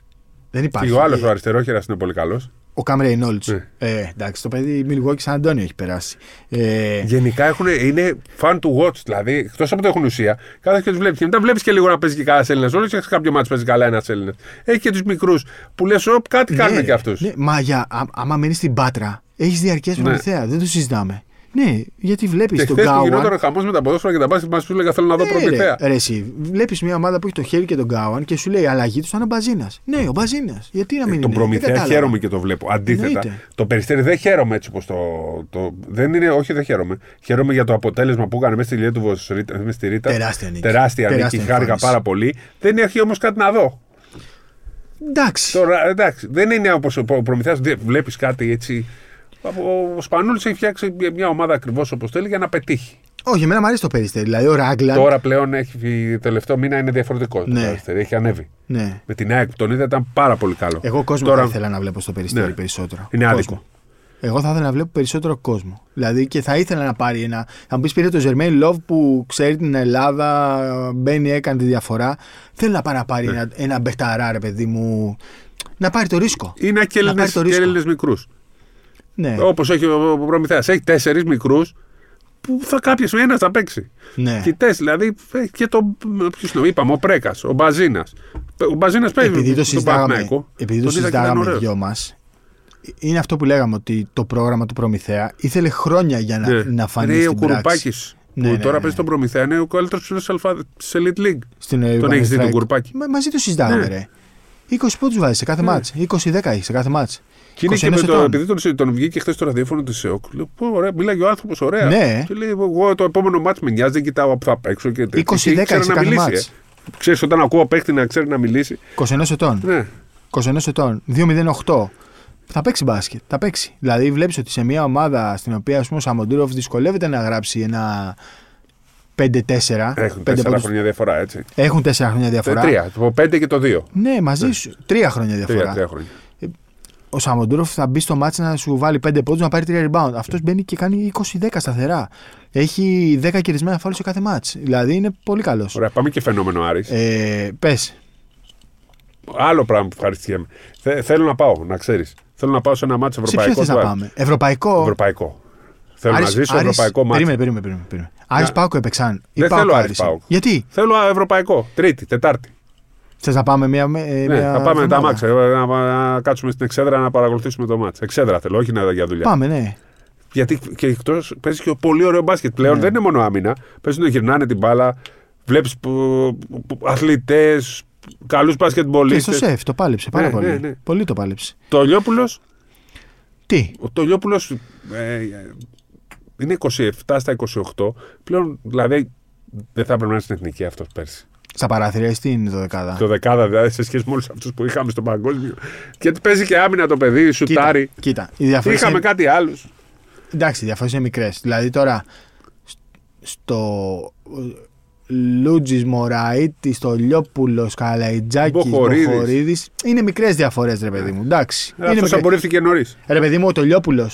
A: Δεν υπάρχει.
B: Και ο άλλος ο αριστερόχειρας είναι πολύ καλός.
A: Ο Καμ Ρέινολτ. Ναι. Ε, εντάξει, το παιδί Μιλγόκη Σαν Αντώνιο έχει περάσει. Ε...
B: Γενικά έχουν, είναι fan to watch. Δηλαδή, εκτός από το έχουν ουσία, κάθε και τους βλέπεις. Και μετά βλέπεις και λίγο να παίζει και κανένα Έλληνα. Όλο και κάποιο μάτι παίζει καλά ένας Έλληνα. Έχει και τους μικρούς που λες, κάτι ναι, κάνουν και αυτούς.
A: Ναι, μα για, άμα μείνεις στην πάτρα, έχεις διαρκές ναι. Δεν το συζητάμε. Ναι, γιατί βλέπεις τον Γκάουαν.
B: Γινόταν χαμός με τα ποδόσφαιρα και τα μπάσκετ μας σου λέγα θέλω να δω πρώτη θέα.
A: Ρε, εσύ, βλέπεις μια ομάδα που έχει το χέρι και τον Γκάουαν και σου λέει αλλαγή τους ήταν ο Μπαζίνας. Ναι, ο Μπαζίνας. Γιατί να μην ε,
B: Τον Προμηθέα χαίρομαι και το βλέπω. Αντίθετα, το περιστέρι δεν χαίρομαι έτσι όπως το, το. Δεν είναι, όχι, δεν χαίρομαι. Χαίρομαι για το αποτέλεσμα που έκανε μέσα στη Λία του με στη Ρίτα.
A: Τεράστια νίκη.
B: Τεράστια, νίκη. Χάρηκα πάρα πολύ. Δεν έχει όμως κάτι να δω.
A: Εντάξει.
B: Τώρα, εντάξει. Δεν είναι όπως ο Προμηθέα, βλέπεις κάτι έτσι ο Σπανούλης έχει φτιάξει μια ομάδα ακριβώς όπως θέλει για να πετύχει.
A: Όχι, εμένα μου αρέσει το περιστέρι. Δηλαδή, ο Ράγκλαντ.
B: Τώρα πλέον έχει, τελευταίο μήνα είναι διαφορετικό. Ναι. Το περιστέρι, έχει ανέβει.
A: Ναι.
B: Με την ΑΕΚ που τον είδα ήταν πάρα πολύ καλό.
A: Εγώ κόσμο Τώρα... ήθελα να βλέπω στο περιστέρι ναι. περισσότερο.
B: Είναι άδικο.
A: Εγώ θα ήθελα να βλέπω περισσότερο κόσμο. Δηλαδή και θα ήθελα να πάρει ένα. Θα μου πεις πήρε το Ζερμέν Λόβ που ξέρει την Ελλάδα, μπαίνει, έκανε τη διαφορά. Θέλω να πάρει, να πάρει ένα, ένα μπεχταρά, ρε παιδί μου. Να πάρει το ρίσκο.
B: Ή να και
A: Να πάρει το ρίσκο.
B: Έλληνε μικρούς.
A: Ναι,
B: Όπως έχει ο Προμηθέας. Έχει τέσσερις μικρούς που θα κάποιος ένας θα παίξει.
A: ναι.
B: Κοιτέ, δηλαδή έχει και το. Ποιος είναι, είπαμε, ο Πρέκας, ο Μπαζίνας. Ο Μπαζίνας παίζει
A: Επειδή το
B: στον
A: συζητάγαμε,
B: Παναθηναϊκό.
A: επειδή το
B: Τον είδα και ήταν
A: συζητάγαμε οι
B: ωραίος.
A: δυο μας, είναι αυτό που λέγαμε ότι το πρόγραμμα του Προμηθέα ήθελε χρόνια για να,
B: Ναι.
A: να φανεί
B: Είναι
A: στην
B: ο
A: πράξη.
B: Κουρουπάκη.
A: Ναι,
B: που
A: ναι,
B: τώρα
A: ναι.
B: παίζει τον Προμηθέα. Είναι ο καλύτερος ψηλός της Elite League.
A: Στην
B: Τον έχεις δει τον
A: Παναθηναϊκό.
B: Κουρουπάκη.
A: Μα, μαζί το συζητάγαμε,
B: Ναι.
A: ρε. 20 πόντους βάζει σε κάθε μάτς. 20-10 έχει σε κάθε μάτς.
B: Και είναι και
A: 21
B: με το,
A: ετών.
B: επειδή τον, τον βγήκε χθες το ραδιόφωνο της ΕΟΚ. Λέω, πω, ωραία, μιλάει ο άνθρωπος, ωραία.
A: Ναι.
B: Και λέει, εγώ το επόμενο μάτς με νοιάζει, δεν κοιτάω που θα παίξω. Και,
A: 20-10
B: και ήξερε
A: σε
B: να
A: κάθε
B: μιλήσει.
A: μάτς.
B: Ε. Ξέρεις, όταν ακούω παίχτη να ξέρει να μιλήσει.
A: 21 ετών.
B: Ναι.
A: 21 ετών. 2-0-8. Θα παίξει μπάσκετ. Θα παίξει. Δηλαδή βλέπεις ότι σε μια ομάδα στην οποία ας πούμε, ο Σαμοντούροφ δυσκολεύεται να γράψει ένα 5-4.
B: Έχουν
A: πέντε
B: τέσσερα
A: πόντους.
B: χρόνια διαφορά, έτσι.
A: Έχουν 4 χρόνια
B: Ε,
A: διαφορά.
B: Τρία. Το πέντε και το δύο.
A: Ναι, μαζί σου. Τρία χρόνια διαφορά.
B: Τρία, τρία χρόνια.
A: Ο Σαμοντούροφ θα μπει στο μάτς να σου βάλει 5 πόντους να πάρει 3 rebound. Αυτός μπαίνει και κάνει 20-10 σταθερά. Έχει 10 κερδισμένα φάουλ σε κάθε μάτς. Δηλαδή είναι πολύ καλός.
B: Ωραία, πάμε και φαινόμενο Άρης.
A: Ε, Πες.
B: Άλλο πράγμα που ευχαριστιέμαι. Θε, θέλω να πάω, να ξέρεις. Θέλω να πάω σε ένα μάτσο
A: Σε ποιο
B: ευρωπαϊκό.
A: θες να
B: του Άρη.
A: πάμε. Ευρωπαϊκό;
B: Ευρωπαϊκό. Θέλω
A: Άρης-
B: να ζήσω
A: Άρης-
B: ευρωπαϊκό μάτσο.
A: Περίμενε, περίμενε. περίμενε, περίμενε. Άρης
B: Να-
A: Πάοκο έπαιξαν. Ή
B: Δεν
A: Πάοκ
B: θέλω Άρης
A: Άρης.
B: Πάοκ.
A: Γιατί;
B: Θέλω α, ευρωπαϊκό. Τρίτη, Τετάρτη.
A: Θες να πάμε μια. μια
B: Ναι, θα πάμε με τα μάξια. Να, να, κάτσουμε στην εξέδρα να παρακολουθήσουμε το μάτς. Εξέδρα θέλω, όχι να για δουλειά.
A: Πάμε, ναι.
B: Γιατί και εκτός παίζεις και πολύ ωραίο μπάσκετ. Πλέον
A: Ναι.
B: δεν είναι μόνο άμυνα. Παίζουν να γυρνάνε την μπάλα. Βλέπεις αθλητές, καλούς
A: Και
B: μπασκετμπολίστες.
A: στο σεφ το πάλεψε πάρα
B: Ναι,
A: πολύ.
B: ναι, ναι.
A: Πολύ το πάλεψε.
B: Το Λιόπουλο.
A: Τι;
B: Ο Τολιόπουλος ε, είναι 27 στα 28. Πλέον δηλαδή δεν θα έπρεπε να είναι στην εθνική αυτός πέρσι.
A: Στα παράθυρα ή στην δωδεκάδα.
B: Το δεκάδα δηλαδή σε σχέση με όλους αυτούς που είχαμε στον παγκόσμιο. Γιατί παίζει και άμυνα το παιδί, σουτάρει.
A: Κοίτα, κοίτα. Οι διαφορές
B: Είχαμε
A: είναι-
B: κάτι άλλους.
A: Εντάξει, οι διαφορέ είναι μικρές. Δηλαδή τώρα σ- στο Λούτζης Μωραήτη, στο Λιόπουλος, Καλαϊτζάκης,
B: Μποχορίδης.
A: Μποχορίδης. Είναι μικρές διαφορές, ρε παιδί μου. Εντάξει. είναι
B: Αυτός
A: μικρές.
B: απορρίφθηκε νωρίς.
A: Ρε παιδί μου, ο Τολιόπουλο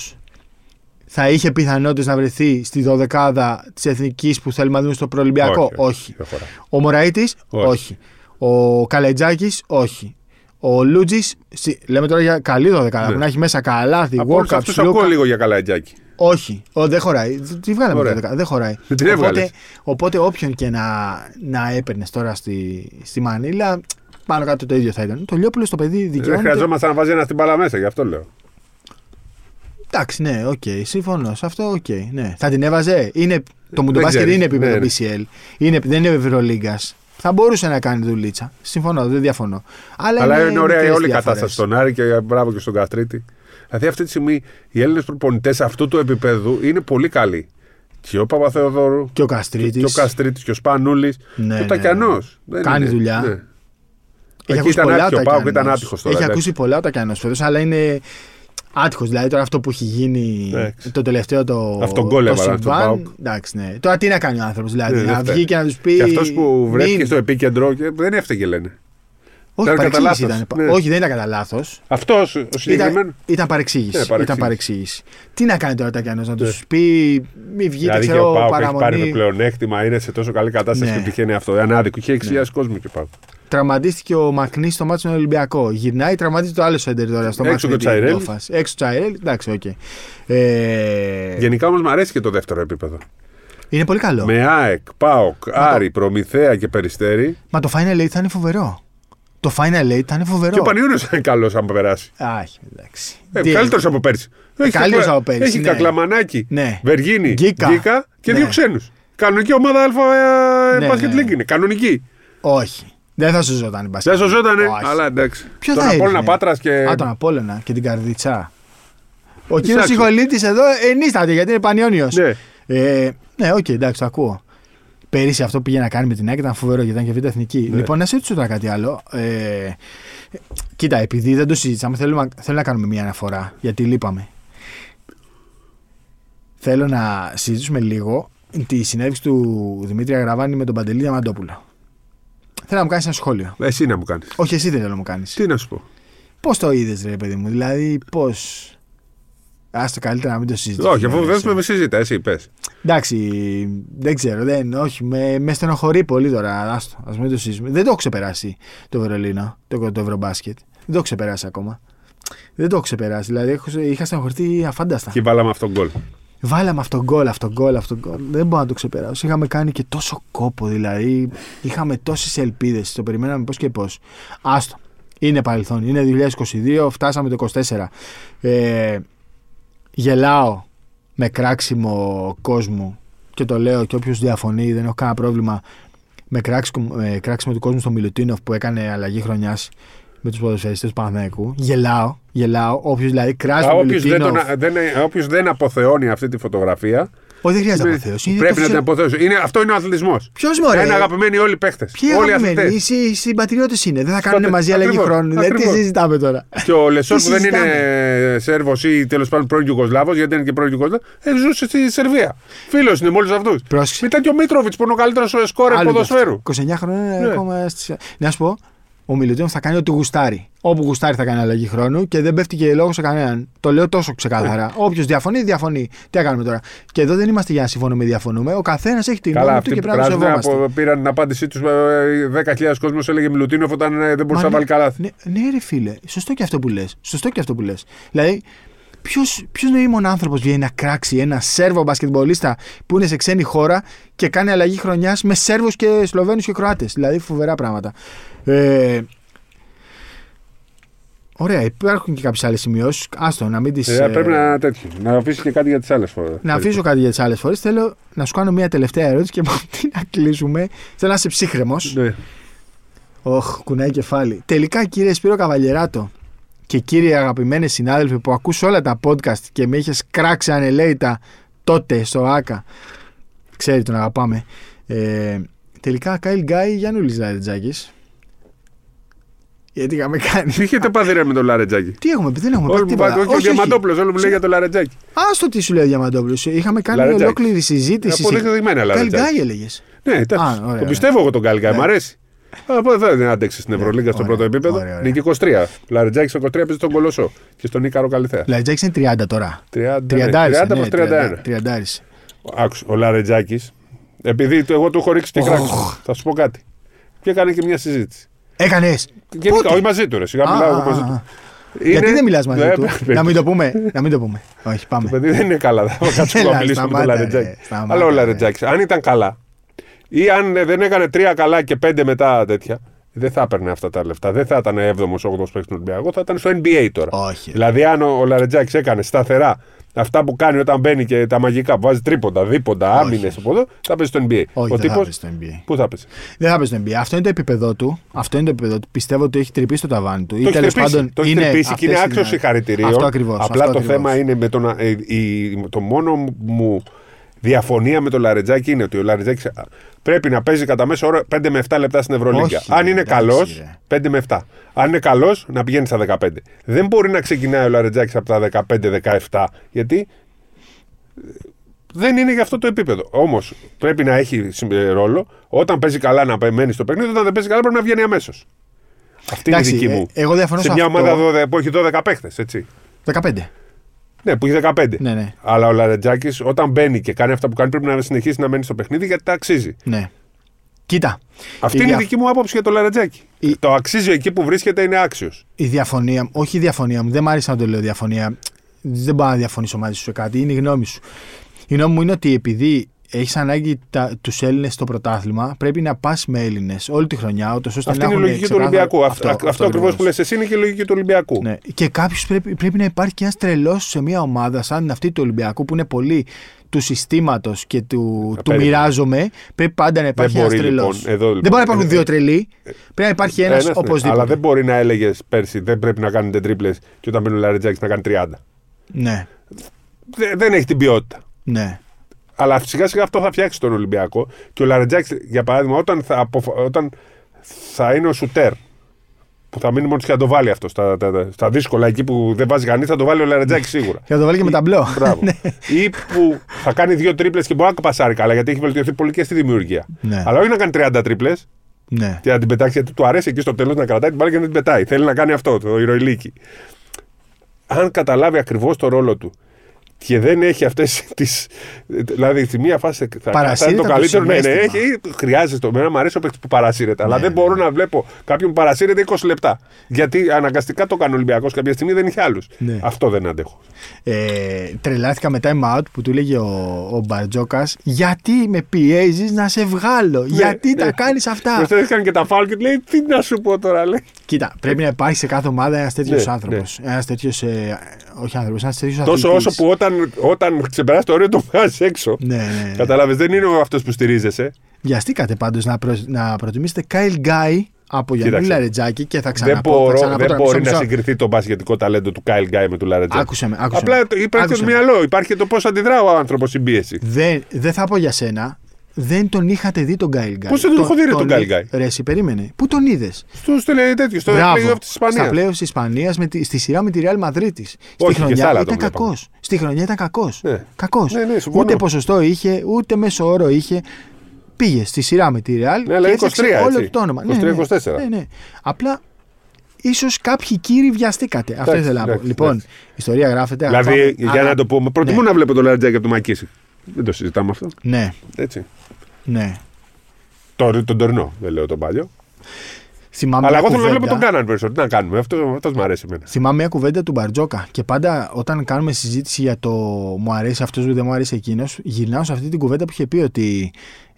A: θα είχε πιθανότητες να βρεθεί στη δωδεκάδα της εθνικής που θέλουμε να δούμε στο προολυμπιακό. Όχι.
B: Δεν χωράει.
A: Ο Μωραήτης,
B: Όχι.
A: όχι. Ο Καλετζάκης, όχι. Ο Λούτζης, λέμε τώρα για καλή δωδεκάδα
B: Ναι.
A: που να έχει μέσα καλάθι,
B: Από όλους
A: walk-ups,
B: αυτούς ακούω
A: Λούκα.
B: λίγο για καλατζάκι.
A: Όχι, ο, δεν χωράει. Τη βγάλαμε
B: Ωραία.
A: το δωδεκάδα, δεν χωράει.
B: Δεν την
A: οπότε,
B: έβγαλες.
A: οπότε όποιον και να, να έπαιρνες τώρα στη, στη Μανίλα, πάνω κάτω το ίδιο θα ήταν. Το Λιόπουλο στο παιδί
B: Δεν
A: δικαιώνεται.
B: χρειαζόμαστε να βάζει ένα στην μπάλα μέσα, γι' αυτό λέω.
A: Εντάξει, ναι, οκ, συμφωνώ. Σε αυτό, οκ, ναι. Θα την έβαζε. Είναι, το μουντομπάσκετ
B: ξέρεις.
A: είναι επίπεδο
B: Ναι, ναι.
A: BCL. Είναι, δεν είναι Ευρωλίγκας. Θα μπορούσε να κάνει δουλίτσα. Συμφωνώ, δεν διαφωνώ. Αλλά,
B: Αλλά είναι ωραία η
A: μικρές
B: όλη η
A: διαφορές.
B: κατάσταση στον Άρη και μπράβο και στον Καστρίτη. Δηλαδή αυτή τη στιγμή οι Έλληνες προπονητές αυτού του επίπεδου είναι πολύ καλοί. Και ο Παπαθεοδόρου
A: Και ο Καστρίτης.
B: και ο Καστρίτης και ο Σπανούλης
A: Ναι,
B: και ο
A: ναι.
B: Τακιανό.
A: Κάνει δουλειά.
B: Ναι.
A: Έχει
B: Εκεί
A: ακούσει
B: ήταν
A: πολλά
B: άτυχο,
A: ο
B: ο Πάοκ ήταν
A: Τακιανός.
B: άτυχος τώρα.
A: Έχει
B: εντάξει.
A: ακούσει πολλά ο Τακιανός φέτος, αλλά είναι άτυχος. Δηλαδή τώρα αυτό που έχει γίνει
B: Εντάξει.
A: το τελευταίο το.
B: Αυτό γκολ
A: το
B: έβαλαν στον
A: συμβάν,
B: Πάοκ.
A: Εντάξει, ναι. Τώρα τι να κάνει ο άνθρωπος, δηλαδή.
B: Ναι, δεν
A: να
B: φταίει.
A: βγει και να τους πει.
B: Και αυτός που βρέθηκε
A: μην-
B: στο επίκεντρο και δεν έφταιγε, λένε.
A: Όχι,
B: ήταν κατά
A: παρεξήγηση
B: λάθος.
A: ήταν.
B: Ναι.
A: Όχι, δεν ήταν κατά λάθος.
B: Αυτός ο συγκεκριμένος.
A: Ήταν, ήταν παρεξήγηση.
B: Ναι, παρεξήγηση.
A: Ήταν παρεξήγηση. Τι να κάνει τώρα ο Τακιανός, να τους
B: Ναι.
A: πει μη βγείτε,
B: Δηλαδή και
A: ξέρω,
B: ο Πάοκ έχει πάρει το
A: παραμονή.
B: πλεονέκτημα, είναι σε τόσο καλή κατάσταση
A: Ναι.
B: και τυχαίνει αυτό. Είναι άδικο. Είχε 6.000 κόσμο και Πάοκ.
A: Τραυματίστηκε ο Μακνή στο μάτσο με τον Ολυμπιακό. Γυρνάει, τραυματίζεται το άλλο σέντερ τώρα στο
B: Έξω
A: μάτσο
B: και
A: με
B: ο
A: την
B: Τσαϊρέλ.
A: Όφας. Έξω ο Τσαϊρέλ, εντάξει, οκ. Ε,
B: Γενικά όμως μου αρέσει και το δεύτερο επίπεδο.
A: είναι πολύ καλό.
B: Με ΑΕΚ, ΠΑΟΚ, Άρη, Προμηθέα και Περιστέρη.
A: Μα το Final Eight θα είναι φοβερό. Το Final Eight θα είναι φοβερό.
B: Και ο Πανιόνιο είναι καλός αν περάσει.
A: Άχι, εντάξει.
B: Ε,
A: Τι-
B: Καλύτερος από πέρσι. Έχει
A: καλύτερος
B: κακλα-
A: από πέρσι,
B: Έχει
A: ναι.
B: Κακλαμανάκι,
A: Ναι.
B: Βεργίνη,
A: Γκίκα.
B: Γκίκα και
A: Ναι.
B: δύο ξένους. Κανονική ομάδα Α
A: Ναι,
B: Basket
A: ναι.
B: League είναι. Κανονική.
A: Όχι. Δεν θα σου ζώταν η μπασκετ.
B: Δεν σωζότανε,
A: Όχι.
B: αλλά εντάξει.
A: Ποιο
B: Τον
A: θα
B: Απόλλωνα
A: έδινε;
B: Πάτρας και.
A: Α, τον Απόλλωνα και την Καρδίτσα. Ο κύριος
B: Εντάξει.
A: Ιχολίτης εδώ ενίσταται γιατί είναι πανιόνιος.
B: Ναι.
A: Ε, ναι, οκ, εντάξει, το ακούω. Πέρυσι αυτό που πήγε να κάνει με την ΑΕΚ ήταν φοβερό γιατί ήταν και β' εθνική.
B: Ναι.
A: Λοιπόν, να σε ρωτήσω τώρα κάτι άλλο. Ε, κοίτα, επειδή δεν το συζητήσαμε, θέλω, θέλω να κάνουμε μια αναφορά γιατί λείπαμε. Θέλω να συζητήσουμε λίγο τη συνέντευξη του Δημήτρη Αγραβάνη με τον Παντελή Διαμαντόπουλο. Θέλω να μου κάνεις ένα σχόλιο.
B: Εσύ να μου κάνεις.
A: Όχι, εσύ δεν θέλω να μου κάνεις.
B: Τι να σου πω.
A: Πώς το είδες, ρε παιδί μου, δηλαδή πώ. Άστο καλύτερα να μην το συζητήσουμε.
B: Όχι, αφού δεν με συζητά, εσύ πες.
A: Εντάξει, δεν ξέρω. Δεν, όχι, με, με στενοχωρεί πολύ τώρα. Άστο, ας μην το συζητήσουμε. Δεν το έχω ξεπεράσει το Βερολίνο, το, το Ευρωμπάσκετ. Δεν το έχω ξεπεράσει ακόμα. Δεν το έχω ξεπεράσει. Δηλαδή έχω, είχα στενοχωρηθεί αφάνταστα.
B: Και βάλαμε αυτόν γκολ.
A: Βάλαμε αυτόν γκολ, αυτόν γκολ, αυτόν γκολ. Δεν μπορώ να το ξεπεράσω. Είχαμε κάνει και τόσο κόπο, δηλαδή. Είχαμε τόσες ελπίδες. Το περιμέναμε πώς και πώς. Άστο. Είναι παρελθόν. Είναι 2022, φτάσαμε το 24. Ε, γελάω με κράξιμο κόσμου και το λέω και όποιος διαφωνεί, δεν έχω κανένα πρόβλημα με κράξιμο, με κράξιμο του κόσμου στο Μιλουτίνοφ που έκανε αλλαγή χρονιάς με τους ποδοσφαιριστές του Παναθηναϊκού. Γελάω, γελάω. Όποιος δηλαδή κράζει τον
B: Όποιος δεν,
A: Μιλουτίνοφ.
B: τον- δεν, όποιος δεν αποθεώνει αυτή τη φωτογραφία.
A: Όχι, δεν χρειάζεται αποθέωση. Είναι
B: Πρέπει
A: το
B: να την
A: φυσιο-
B: αποθέωσει. Είναι, αυτό είναι ο αθλητισμός.
A: Ποιος, μωρέ;
B: Είναι αγαπημένοι όλοι οι παίχτες.
A: Ποιοι
B: Όλοι οι
A: αγαπημένοι,
B: αθλητές.
A: οι, οι συμπατριώτες είναι. Δεν θα κάνουν
B: Τότε-
A: μαζί αλλαγή
B: ακριβώς,
A: χρόνου. Δηλαδή, τι
B: ακριβώς.
A: συζητάμε τώρα.
B: Και ο Λεσόρ
A: Τι
B: που δεν
A: συζητάμε;
B: είναι Σέρβος ή τέλος πάντων πρώην Ιουγκοσλάβος, γιατί είναι και πρώην Ιουγκοσλάβος, ε, ζούσε στη Σερβία. Φίλος είναι με όλους αυτούς.
A: Πρόσεξε.
B: Μετά και ο Μίτροβιτ που είναι ο καλύτερος σκόρερ
A: Άλλο
B: ποδοσφαίρου.
A: και αυτό. 29 χρόνια είναι
B: Ναι.
A: ακόμα. στις- Να σου πω, ο Μιλουτίνοφ θα κάνει ό,τι γουστάρει. Όπου γουστάρει θα κάνει αλλαγή χρόνου και δεν πέφτει και λόγος σε κανέναν. Το λέω τόσο ξεκάθαρα.
B: Ναι.
A: Όποιος διαφωνεί, διαφωνεί. Τι να κάνουμε τώρα. Και εδώ δεν είμαστε για να συμφωνούμε ή διαφωνούμε. Ο καθένας έχει την
B: Καλά,
A: γνώμη του
B: αυτοί
A: και
B: που
A: πρέπει να το
B: πράσινα
A: σεβόμαστε.
B: που πήραν την απάντησή τους. 10.000 κόσμος έλεγε Μιλουτίνοφ όταν ε, δεν μπορούσε
A: Μα
B: να βάλει
A: ναι,
B: καλάθι.
A: Ναι, ναι, ρε φίλε. Σωστό και αυτό που λες. Σωστό και αυτό που λες. Δηλαδή, ποιος νοήμων άνθρωπος βγαίνει να κράξει ένα Σέρβο μπασκετμπολίστα που είναι σε ξένη χώρα και κάνει αλλαγή χρονιάς με Σέρβους και Σλοβαίνους και Κροάτες. Δηλαδή, φοβερά πράγματα. Ε, ωραία, υπάρχουν και κάποιες άλλες σημειώσεις. Άστο, να μην τις.
B: Ε, πρέπει να, τέτοιο, να αφήσεις και κάτι για τις άλλες φορές.
A: Να αφήσω κάτι για τις άλλες φορές. Θέλω να σου κάνω μια τελευταία ερώτηση και από αυτή να κλείσουμε. Θέλω να είσαι ψύχρεμος.
B: Ναι.
A: Οχ, κουνάει κεφάλι. Τελικά, κύριε Σπύρο Καβαλιεράτο και κύριε αγαπημένοι συνάδελφοι που ακούς όλα τα podcast και με είχες κράξει ανελαίητα τότε στο ΆΚΑ. Ξέρει τον αγαπάμε. Ε, τελικά, Κάιλ Γκάι, Γιάννουλης Λαρετζάκης. Γιατί είχαμε κάνει.
B: Τι είχετε πάθει ρε με τον Λαρετζάκη.
A: Τι έχουμε πει, δεν έχουμε
B: Όλο
A: πει
B: μου
A: τίποτα.
B: πάει, όχι ο Διαμαντόπουλος, όλο μου λέει για τον Λαρετζάκη.
A: Άστο τι σου λέει ο Διαμαντόπουλος. Είχαμε κάνει
B: Λαρετζάκης.
A: ολόκληρη συζήτηση.
B: Αποδεδειγμένα
A: Κάιλ
B: Λαρετζάκη.
A: Γκάι έλεγες.
B: Ναι, εντάξει.
A: Α, ωραία,
B: Το
A: ωραία.
B: πιστεύω εγώ τον Γκάλικα,
A: Ναι.
B: μ' αρέσει. Από εδώ δεν άντεξε στην Ευρωλίγκα στο
A: ωραία,
B: πρώτο επίπεδο.
A: ωραία, ωραία.
B: Νίκη 23. Λαρετζάκη στο 23 παίζει στον Κολοσσό και στον Ίκαρο Καλυθέα.
A: Λαρετζάκης είναι 30 τώρα.
B: 30, ναι,
A: 30
B: 30 προς 31.
A: 30.
B: Άκουσε, ο Λαρετζάκη, επειδή το- εγώ του έχω ρίξει και
A: Οχ.
B: κράξω, θα σου πω κάτι. Και έκανε και μια συζήτηση.
A: Έκανες.
B: Γενικά, όχι μαζί του, ρε. Σιγά
A: Α,
B: μιλάω
A: α,
B: εγώ μαζί
A: α,
B: του.
A: α.
B: Είναι-
A: Γιατί δεν μιλάς μαζί
B: Ναι,
A: του;
B: πρέπει.
A: να μην το πούμε. να μην το πούμε. Όχι,
B: Το
A: πάμε.
B: παιδί δεν είναι καλά. Θα κάτσουμε
A: Έλα,
B: να μιλήσουμε με τον
A: σταμάτα,
B: Λαρετζάκη.
A: ρε, σταμάτα,
B: Αλλά ο
A: ρε.
B: Λαρετζάκη, αν ήταν καλά ή αν ε, δεν έκανε τρία καλά και πέντε μετά τέτοια, δεν θα έπαιρνε αυτά τα λεφτά. Δεν θα ήταν 7ο-8ο παίκτης του Ολυμπιακού, θα ήταν στο NBA τώρα.
A: Όχι.
B: Δηλαδή, αν ο, ο Λαρετζάκης έκανε σταθερά αυτά που κάνει όταν μπαίνει και τα μαγικά που βάζει τρίποντα, δίποντα,
A: Όχι.
B: άμυνες από εδώ, θα παίζει στο NBA.
A: Όχι,
B: ο
A: δεν θα
B: τύπος,
A: παίζει στο NBA.
B: Πού θα παίζει.
A: Δεν θα παίζει στο NBA. Αυτό είναι το επίπεδο του. Αυτό είναι το επίπεδο του. Πιστεύω ότι έχει τρυπήσει το ταβάνι του.
B: Το έχει τρυπήσει, το έχει τρυπήσει και είναι άξιος συγχαρητηρίων.
A: Αυτό ακριβώς.
B: Απλά το θέμα είναι με τον, ε, η- το μόνο μου διαφωνία με τον Λαρετζάκη είναι ότι ο Λαρετζάκης πρέπει να παίζει κατά μέσο όρο 5 με 7 λεπτά στην Ευρωλίγκα.
A: Όχι,
B: Αν είναι
A: εντάξει,
B: καλός,
A: ρε.
B: 5 με 7. Αν είναι καλός, να πηγαίνει στα 15. Δεν μπορεί να ξεκινάει ο Λαρετζάκης από τα 15-17, γιατί ε, δεν είναι για αυτό το επίπεδο. Όμως πρέπει να έχει συμ- ε, ρόλο όταν παίζει καλά να μένει στο παιχνίδι, όταν δεν παίζει καλά πρέπει να βγαίνει αμέσως. Αυτή
A: Εντάξει,
B: είναι η δική
A: ε,
B: μου.
A: εγώ διαφωνώ
B: σε
A: σε
B: μια
A: αυτό.
B: ομάδα 12 που έχει 12 παίχτε, έτσι.
A: 15.
B: Ναι, που έχει 15.
A: Ναι, ναι.
B: Αλλά ο Λαρετζάκης όταν μπαίνει και κάνει αυτά που κάνει πρέπει να συνεχίσει να μένει στο παιχνίδι γιατί τα αξίζει.
A: Ναι. Κοίτα.
B: Αυτή
A: η,
B: είναι η
A: δια-
B: δική μου άποψη για το Λαρετζάκη.
A: Η-
B: Το αξίζει εκεί που βρίσκεται είναι άξιος.
A: η διαφωνία μου, όχι η διαφωνία μου, δεν μ' άρεσε να το λέω διαφωνία. Δεν μπορώ να διαφωνήσω μαζί σου σε κάτι, είναι η γνώμη σου. Η γνώμη μου είναι ότι επειδή έχεις ανάγκη τους Έλληνες στο πρωτάθλημα, πρέπει να πας με Έλληνες όλη τη χρονιά, ούτως ώστε
B: Αυτή
A: να
B: είναι η
A: έχουν
B: λογική του
A: ξεκάθαρο-
B: Ολυμπιακού. Αυτό, αυτό,
A: αυτό
B: ακριβώς
A: ακριβώς.
B: που λες εσύ είναι και η λογική του Ολυμπιακού.
A: Ναι. Και κάποιος πρέπει, πρέπει να υπάρχει και ένας τρελός σε μια ομάδα σαν αυτή του Ολυμπιακού που είναι πολύ του συστήματος και του, του
B: περίμενε.
A: μοιράζομαι. Πρέπει πάντα να υπάρχει ένα
B: μπορεί,
A: τρελό.
B: λοιπόν, εδώ, λοιπόν,
A: δεν μπορεί να υπάρχουν
B: ε,
A: δύο τρελοί. Πρέπει να υπάρχει ένας
B: Ένας, ναι.
A: οπωσδήποτε.
B: Αλλά δεν μπορεί να έλεγες πέρσι δεν πρέπει να κάνετε τρίπλες και όταν μπαίνει ο Λαρετζάκη να κάνει 30.
A: Ναι,
B: Δεν, δεν έχει την ποιότητα.
A: ναι.
B: Αλλά σιγά σιγά αυτό θα φτιάξει τον Ολυμπιακό. Και ο Λαρετζάκης, για παράδειγμα, όταν θα, αποφ- όταν θα είναι ο Σουτέρ, που θα μείνει μόνος και θα το βάλει αυτό στα, τα- τα- στα δύσκολα εκεί που δεν βάζει κανείς, θα το βάλει ο Λαρετζάκης σίγουρα.
A: Και να το βάλει και με ταμπλό.
B: Μπράβο. Ή που θα κάνει δύο τρίπλες και μπορεί να πασάρει καλά γιατί έχει βελτιωθεί πολύ και στη δημιουργία.
A: Ναι.
B: Αλλά όχι να κάνει 30 τρίπλες
A: ναι.
B: και να την πετάξει γιατί του αρέσει εκεί στο τέλος να κρατάει την μπάλα και να την πετάει. Θέλει να κάνει αυτό, το ηρωηλίκι. Αν καταλάβει ακριβώς το ρόλο του και δεν έχει αυτές τις. Δηλαδή, στη μία φάση θα
A: Παρασύρεται
B: θα είναι το
A: από το
B: καλύτερο. Ναι, ναι,
A: συναίσθημα.
B: έχει, χρειάζεται. Εμένα μου αρέσει ο παίκτης που παρασύρεται. Αλλά
A: Ναι,
B: δεν
A: ναι.
B: μπορώ να βλέπω κάποιον που παρασύρεται 20 λεπτά. Γιατί αναγκαστικά το κάνει ο Ολυμπιακός κάποια στιγμή δεν είχε άλλους.
A: Ναι.
B: Αυτό δεν αντέχω.
A: Ε, τρελάθηκα με time out που του έλεγε ο, ο Μπαρτζόκας Γιατί με πιέζεις να σε βγάλω, Γιατί τα
B: ναι.
A: κάνεις αυτά;
B: Προσθέτει έκανε και τα φάουλ και του λέει τι να σου πω τώρα. Λέει.
A: Κοίτα, πρέπει να υπάρχει σε κάθε ομάδα ένας τέτοιος
B: Ναι,
A: άνθρωπος. Ένας τέτοιος. Ε, όχι άνθρωπος, ένας τέτοιος
B: Τόσο όσο που όταν, όταν ξεπεράσει το όριο το βγάζει έξω.
A: Ναι, ναι.
B: Κατάλαβε, δεν είναι αυτός που στηρίζεσαι.
A: Βιαστήκατε πάντως να, προ, να προτιμήσετε Κάιλ Γκάι από Γιάννη
B: Κοίταξε.
A: Λαρετζάκη και θα
B: Δεν,
A: ξαναπώ. θα
B: μπορώ,
A: ξαναπώ
B: δεν
A: τώρα,
B: μπορεί
A: μισό,
B: να
A: μισό.
B: συγκριθεί το μπασχετικό ταλέντο του Κάιλ Γκάι με του Λαρετζάκη.
A: Άκουσε με, άκουσε
B: Απλά
A: με.
B: το- υπάρχει και
A: Άκουσε
B: το
A: με.
B: μυαλό, υπάρχει και το πώς αντιδρά ο άνθρωπος στην πίεση.
A: Δεν, δεν θα πω για σένα. Δεν τον είχατε δει τον Γκάιλ Γκάι.
B: Πώς δεν τον έχω δει, ρε, τον Γκάιλ Γκάι;
A: Ρε, εσύ περίμενε. Πού τον είδες;
B: Στο τέτοιο, στο
A: Μπράβο.
B: playoff της
A: Στα
B: Ισπανία.
A: playoff της Ισπανίας στη σειρά με τη Real Madrid της. Στη
B: Όχι, και στα
A: χρονιά
B: άλλα
A: ήταν
B: τον βλέπαμε.
A: κακός. Στη χρονιά ήταν κακός.
B: Ναι.
A: Κακός.
B: Ναι, ναι, συμφωνώ.
A: ούτε ποσοστό είχε, ούτε μέσο όρο είχε. Πήγε στη σειρά με τη Real
B: Ναι, αλλά
A: και
B: 23
A: έφτιαξε όλο
B: έτσι.
A: το όνομα.
B: 23-24.
A: Ναι, ναι, ναι. Απλά ίσως κάποιοι κύριοι βιαστήκατε. Αυτό
B: Εντάξει,
A: ήθελα να πω.
B: εντάξει,
A: Λοιπόν,
B: εντάξει.
A: η ιστορία γράφεται.
B: Δηλαδή,
A: πάμε-
B: για
A: άρα-
B: να το πούμε, προτιμώ
A: Ναι.
B: να βλέπω το Λαρετζάκη από το Μακίση. Δεν το συζητάμε αυτό.
A: Ναι,
B: Έτσι.
A: Ναι.
B: Το, τον τωρινό, δεν λέω τον παλιό.
A: Θυμάμαι
B: Αλλά
A: μια
B: εγώ θέλω να βλέπω
A: κουβέντα-
B: τον Κάναν περισσότερο. Τι να κάνουμε, αυτό αυτός μου αρέσει εμένα.
A: Θυμάμαι μια κουβέντα του Μπαρτζόκα και πάντα όταν κάνουμε συζήτηση για το μου αρέσει αυτός ή δεν μου αρέσει εκείνος, γυρνάω σε αυτή την κουβέντα που είχε πει ότι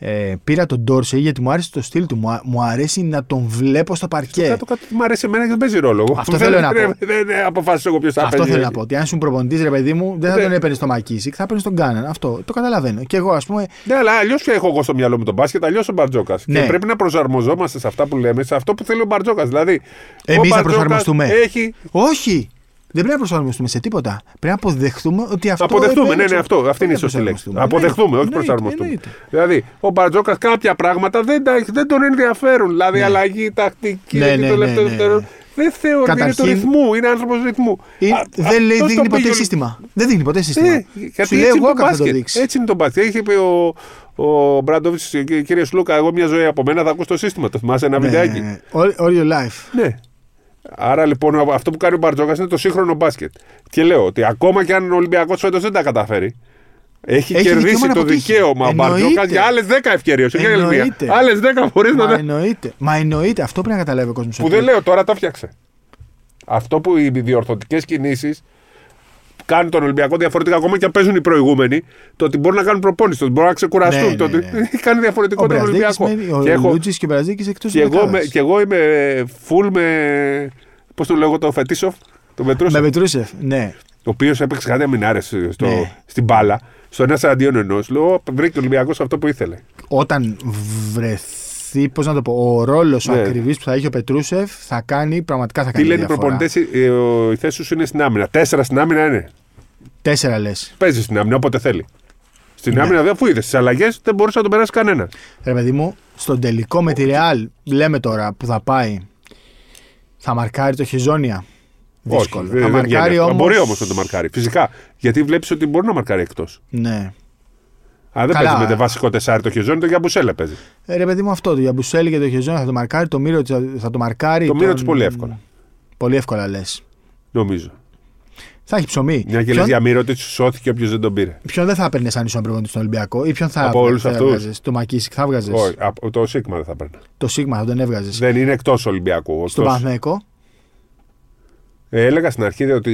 A: ε, πήρα τον Ντόρσεϊ γιατί μου άρεσε το στυλ του. Μου, α- μου αρέσει να τον βλέπω στο παρκέ.
B: Κάτω κάτω τι μου αρέσει εμένα και δεν παίζει ρόλο. Εγώ
A: Αυτό
B: δεν-
A: θέλω να
B: δεν-
A: πω.
B: Δεν δεν αποφάσισα εγώ ποιος θα
A: Αυτό
B: παίζει.
A: θέλω να πω. Ότι αν ήσουν προπονητής, ρε παιδί μου, δεν θα
B: Ναι.
A: τον έπαιρνες στο Μακίσικ, θα έπαιρνες στον Κάναν. Αυτό το καταλαβαίνω. Και εγώ, ας πούμε,
B: Ναι, αλλά αλλιώς έχω εγώ στο μυαλό μου τον μπάσκετ, αλλιώς ο Μπαρτζόκας.
A: Ναι.
B: Και πρέπει να προσαρμοζόμαστε σε αυτά που λέμε, σε αυτό που θέλει ο Μπαρτζόκας. Δηλαδή, ο
A: Εμείς θα
B: Μπαρτζόκας
A: προσαρμοστούμε.
B: Έχει.
A: όχι! Δεν πρέπει να προσαρμοστούμε σε τίποτα. Πρέπει να αποδεχτούμε ότι αυτό.
B: Αποδεχτούμε, ναι,
A: επέλεξε.
B: ναι, αυτό. Αυτή
A: Δεν
B: είναι η
A: θα
B: σωστή λέξη.
A: προσαρμοστούμε.
B: Αποδεχτούμε, όχι
A: Εννοείται,
B: προσαρμοστούμε.
A: εννοείται.
B: Δηλαδή, ο Μπαρτζόκας κάποια πράγματα δεν, τα- δεν τον ενδιαφέρουν. Δηλαδή,
A: Ναι.
B: αλλαγή, τακτική,
A: Ναι,
B: και
A: ναι,
B: το
A: ναι,
B: τελευταίο
A: ναι,
B: δευτερόλεπτο.
A: ναι.
B: Δεν θεωρεί, είναι του
A: Καταρχήν-
B: ρυθμού, είναι άνθρωπος ρυθμού.
A: Είναι-
B: Α,
A: δεν
B: αυτός
A: λέει,
B: το
A: δείχνει ποτέ
B: πήγε ο-
A: σύστημα. Δεν δείχνει ποτέ σύστημα.
B: Ε,
A: Σου
B: γιατί
A: λέει
B: έτσι είναι
A: εγώ
B: το
A: θα το
B: μπάσκετ.
A: δείξει.
B: Έτσι είναι το μπάσκετ. Είχε πει ο, ο Μπράντοβιτ, κύριε Σλούκα, εγώ μια ζωή από μένα θα ακούς το σύστημα. Το θυμάσαι ένα
A: Ναι,
B: βιντεάκι.
A: ναι, ναι. All, all your life.
B: Ναι. Άρα λοιπόν αυτό που κάνει ο Μπαρτζόκα είναι το σύγχρονο μπάσκετ. Και λέω ότι ακόμα και αν ο Ολυμπιακός φέτος δεν τα καταφέρει, έχει,
A: Έχει
B: κερδίσει
A: δικαίωμα να
B: το
A: αποτύχει.
B: δικαίωμα ο
A: Εννοείται.
B: Μπαρτζόκα για άλλες 10 ευκαιρίες. Όχι για μία.
A: Εννοείται.
B: Άλλες 10 μπορεί να.
A: Μα εννοείται. Μα εννοείται. Αυτό πρέπει να καταλάβει ο κόσμος.
B: Που δεν λέω τώρα τα φτιάξε. Αυτό που οι διορθωτικές κινήσεις κάνουν τον Ολυμπιακό διαφορετικά, ακόμα και αν παίζουν οι προηγούμενοι, το ότι μπορούν να κάνουν προπόνηση, το ότι μπορούν να ξεκουραστούν.
A: Ναι,
B: το
A: ναι,
B: ότι
A: ναι.
B: κάνει διαφορετικό
A: Ο
B: τον
A: Μπραζδίκης
B: Ολυμπιακό.
A: μένει- ο
B: Και έχω-
A: Λούτζης και ο Μπραζδίκης εκτός
B: και, εγώ,
A: δεκάδας.
B: είμαι- και εγώ είμαι full με. Πώς το λέγω το Φετίσοφ, το Μετρούσεφ.
A: Με Πετρούσεφ, ναι.
B: ο οποίος έπαιξε κάτι αμυνάρες στο,
A: Ναι.
B: στην μπάλα, στο ένα αντίον ενός. Λέω, βρήκε ο Ολυμπιακός αυτό που ήθελε.
A: Όταν βρεθεί, πώς να το πω, ο ρόλος
B: Ναι.
A: ο ακριβής που θα έχει ο Πετρούσεφ θα κάνει, πραγματικά θα
B: Τι
A: κάνει.
B: λένε οι
A: διαφορά.
B: προπονητές, η θέση σου είναι στην άμυνα. Τέσσερα στην άμυνα είναι.
A: Τέσσερα λες.
B: Παίζει στην άμυνα όποτε θέλει. Στην
A: Ναι.
B: άμυνα, δεν αφού είδες τις αλλαγές, δεν μπορούσε να τον περάσει κανένα.
A: Ρε παιδί μου, στον τελικό με τη Real, λέμε τώρα που θα πάει, θα μαρκάρει το Χιζόνια. Δύσκολο.
B: Όχι, δεν-
A: θα
B: δεν βγαίνει
A: μαρκάρει
B: αυτό.
A: όμω.
B: Μπορεί όμως να το μαρκάρει. Φυσικά. Γιατί βλέπεις ότι μπορεί να μαρκάρει εκτός.
A: Ναι.
B: Αν δεν
A: Καλά.
B: παίζει με το βασικό τεσάρι το χεζόνι, το Γιαμπουσέλε παίζει.
A: Ε, ρε παιδί μου, αυτό το Γιαμπουσέλη και το Χιζόνια θα το μαρκάρει. Το Μύρο θα το μαρκάρει.
B: Το Μύρο
A: τον-
B: της πολύ εύκολα.
A: Πολύ εύκολα λες.
B: Νομίζω.
A: Θα έχει ψωμί.
B: Μια και λες
A: Ποιον-
B: για μύρο ότι σώθηκε όποιος δεν τον πήρε.
A: Ποιον δεν θα έπαιρνε αν ήσουν προπονητής στον Ολυμπιακό ή ποιον θα,
B: Από όλους
A: θα
B: αυτούς.
A: έβγαζες; Το Μακίσικ θα έβγαζες;
B: Όχι, από το Σίγμα δεν θα παίρνει.
A: Το Σίγμα θα τον έβγαζες.
B: Δεν είναι εκτός Ολυμπιακού.
A: Στον
B: Εκτός-
A: Παναθηναϊκό;
B: Ε, έλεγα στην αρχή ότι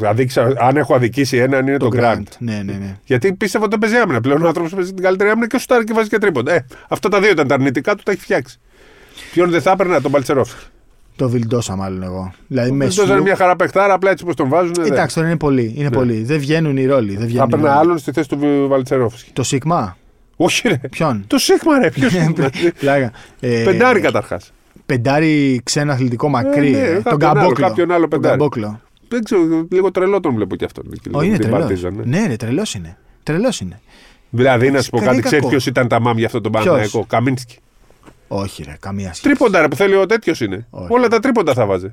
B: ε, αδίκησα, αν έχω αδικήσει έναν είναι το,
A: Το
B: Grant.
A: Grant. Ναι, ναι, ναι.
B: Γιατί πίστευα ότι δεν παίζει άμυνα. Πλέον ο άνθρωπος παίζει την καλύτερη άμυνα και σουτάρει και βάζει και τρίποντα. Ε, αυτά τα δύο ήταν τα αρνητικά του, τα έχει φτιάξει. Ποιον δεν θα έπαιρνα, τον Παλτσερόφσκι.
A: Το Βιλντόσα μάλλον εγώ. Δηλαδή με
B: Αυτό είναι
A: σλου-
B: μια χαρά παιχτάρα, απλά έτσι όπως τον βάζουν. δεν.
A: Εντάξει, τώρα είναι πολύ. Είναι
B: Ναι.
A: πολύ. Δεν βγαίνουν οι ρόλοι. Δεν
B: Θα
A: βγαίνουν οι
B: έπαιρνα
A: ρόλοι.
B: άλλον στη θέση του Βαλτσερόφσκι.
A: Το Σίγμα;
B: Όχι, ρε.
A: Ποιον;
B: Το Σίγμα, ρε. Ποιος είναι.
A: Πλάκα. Ε,
B: Πεντάρι καταρχάς.
A: Πεντάρι ξένο αθλητικό μακρύ.
B: ναι,
A: ε.
B: κάποιον
A: τον
B: άλλο,
A: Καμπόκλο.
B: κάποιον άλλο
A: Τον
B: πεντάρι.
A: Καμπόκλο.
B: Δεν ξέρω, λίγο τρελό τον βλέπω κι αυτόν. εκεί,
A: Όχι, είναι
B: την
A: τρελός.
B: Παρτίζαν, ναι.
A: Ναι, ρε, τρελός είναι. Τρελός είναι.
B: Δηλαδή, να σου πω
A: Κακό.
B: κάτι, ξέρεις ποιος ήταν τα μάμια αυτό τον
A: Ποιος;
B: Παναγιακό. Καμίνσκι.
A: Όχι, ρε, καμία σχέση.
B: Τρίποντα, ρε, που θέλει ο τέτοιος είναι.
A: Όχι.
B: Όλα τα τρίποντα θα βάζει.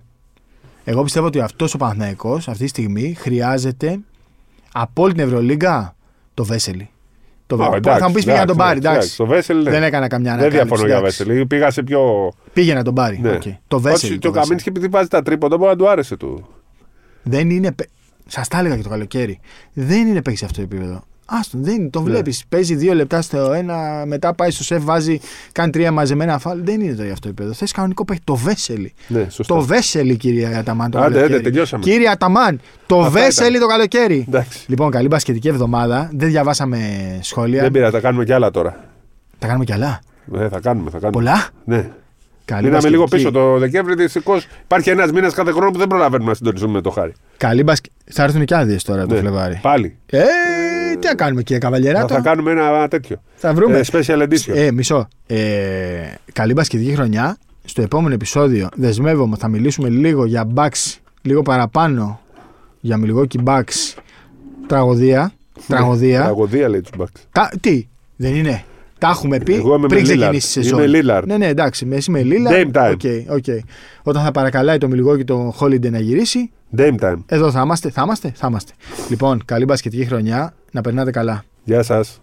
A: Εγώ πιστεύω ότι αυτός ο Παναθηναϊκός αυτή τη στιγμή χρειάζεται από όλη την Ευρωλίγκα το Βέσελη. Το
B: Α,
A: Βέ-
B: εντάξει,
A: θα μου πεις πήγε να τον
B: εντάξει,
A: πάρει. Εντάξει.
B: Το Βέσελ, ναι.
A: Δεν έκανα καμιά
B: Δεν
A: ανακάλυψη.
B: διαφωνώ για
A: εντάξει.
B: Βέσελ. Πήγα σε πιο.
A: Πήγε να τον πάρει.
B: Ναι.
A: Οκ. Το Βέσελη.
B: Όχι,
A: το
B: το
A: Βέσελη.
B: Καμίνσκι επειδή βάζει τα τρίποντα, μπορεί να του άρεσε του.
A: Δεν είναι. παι- Σας τα έλεγα και το καλοκαίρι. Δεν είναι παίξει αυτό το επίπεδο. Άστον, δεν είναι. Το βλέπεις. Παίζει δύο λεπτά στο ένα, μετά πάει στο σεφ, βάζει, κάνει τρία μαζεμένα φάλ. Δεν είναι το για αυτό το επίπεδο. Θες κανονικό παίχτη. Το Βέσελη.
B: Ναι, σωστά.
A: Το Βέσελη, κύριε Αταμάν. Το
B: Άντε,
A: καλοκαίρι.
B: άντε, τελειώσαμε.
A: Κύριε Αταμάν, το
B: Αυτά
A: Βέσελη
B: ήταν.
A: το καλοκαίρι.
B: Εντάξει.
A: Λοιπόν, καλή μπασκετική εβδομάδα. Δεν διαβάσαμε σχόλια.
B: Δεν πειράζει, θα κάνουμε κι άλλα τώρα.
A: Τα κάνουμε κι άλλα.
B: Ε, θα κάνουμε, θα κάνουμε.
A: Πολλά;
B: Ναι.
A: Καλή
B: Μείναμε λίγο
A: μπασκετική.
B: πίσω το Δεκέμβρη. Δυστυχώς υπάρχει ένας μήνας κάθε χρόνο που δεν προλαβαίνουμε να συντονιστούμε με το χάρι.
A: Καλή μπασκε... Θα έρθουν και άδειε τώρα το
B: Ναι.
A: Φλεβάρι.
B: Πάλι.
A: Ε, τι να κάνουμε κύριε
B: Θα,
A: Καβαλιεράτο;
B: θα κάνουμε ένα τέτοιο.
A: Θα βρούμε.
B: Ε, special edition.
A: Ε, μισό. Ε, καλή μπασκετική χρονιά. Στο επόμενο επεισόδιο δεσμεύομαι θα μιλήσουμε λίγο για Bucks, λίγο παραπάνω για Milwaukee Bucks. Τραγωδία. Τραγωδία.
B: Τραγωδία λέει τους Bucks.
A: Τα, τι, δεν είναι. Τα έχουμε πει
B: Εγώ είμαι
A: πριν
B: με Lillard.
A: ξεκινήσει η σεζόν.
B: Είμαι Lillard.
A: Ναι, ναι, εντάξει. με- Εσύ με Λίλα.
B: Dame time.
A: Όταν θα παρακαλάει το Milwaukee το Holiday να γυρίσει,
B: Dame time.
A: εδώ θα είμαστε. Θα είμαστε. Θα είμαστε. Λοιπόν, καλή μπασκετική χρονιά. Να περνάτε καλά.
B: Γεια σας.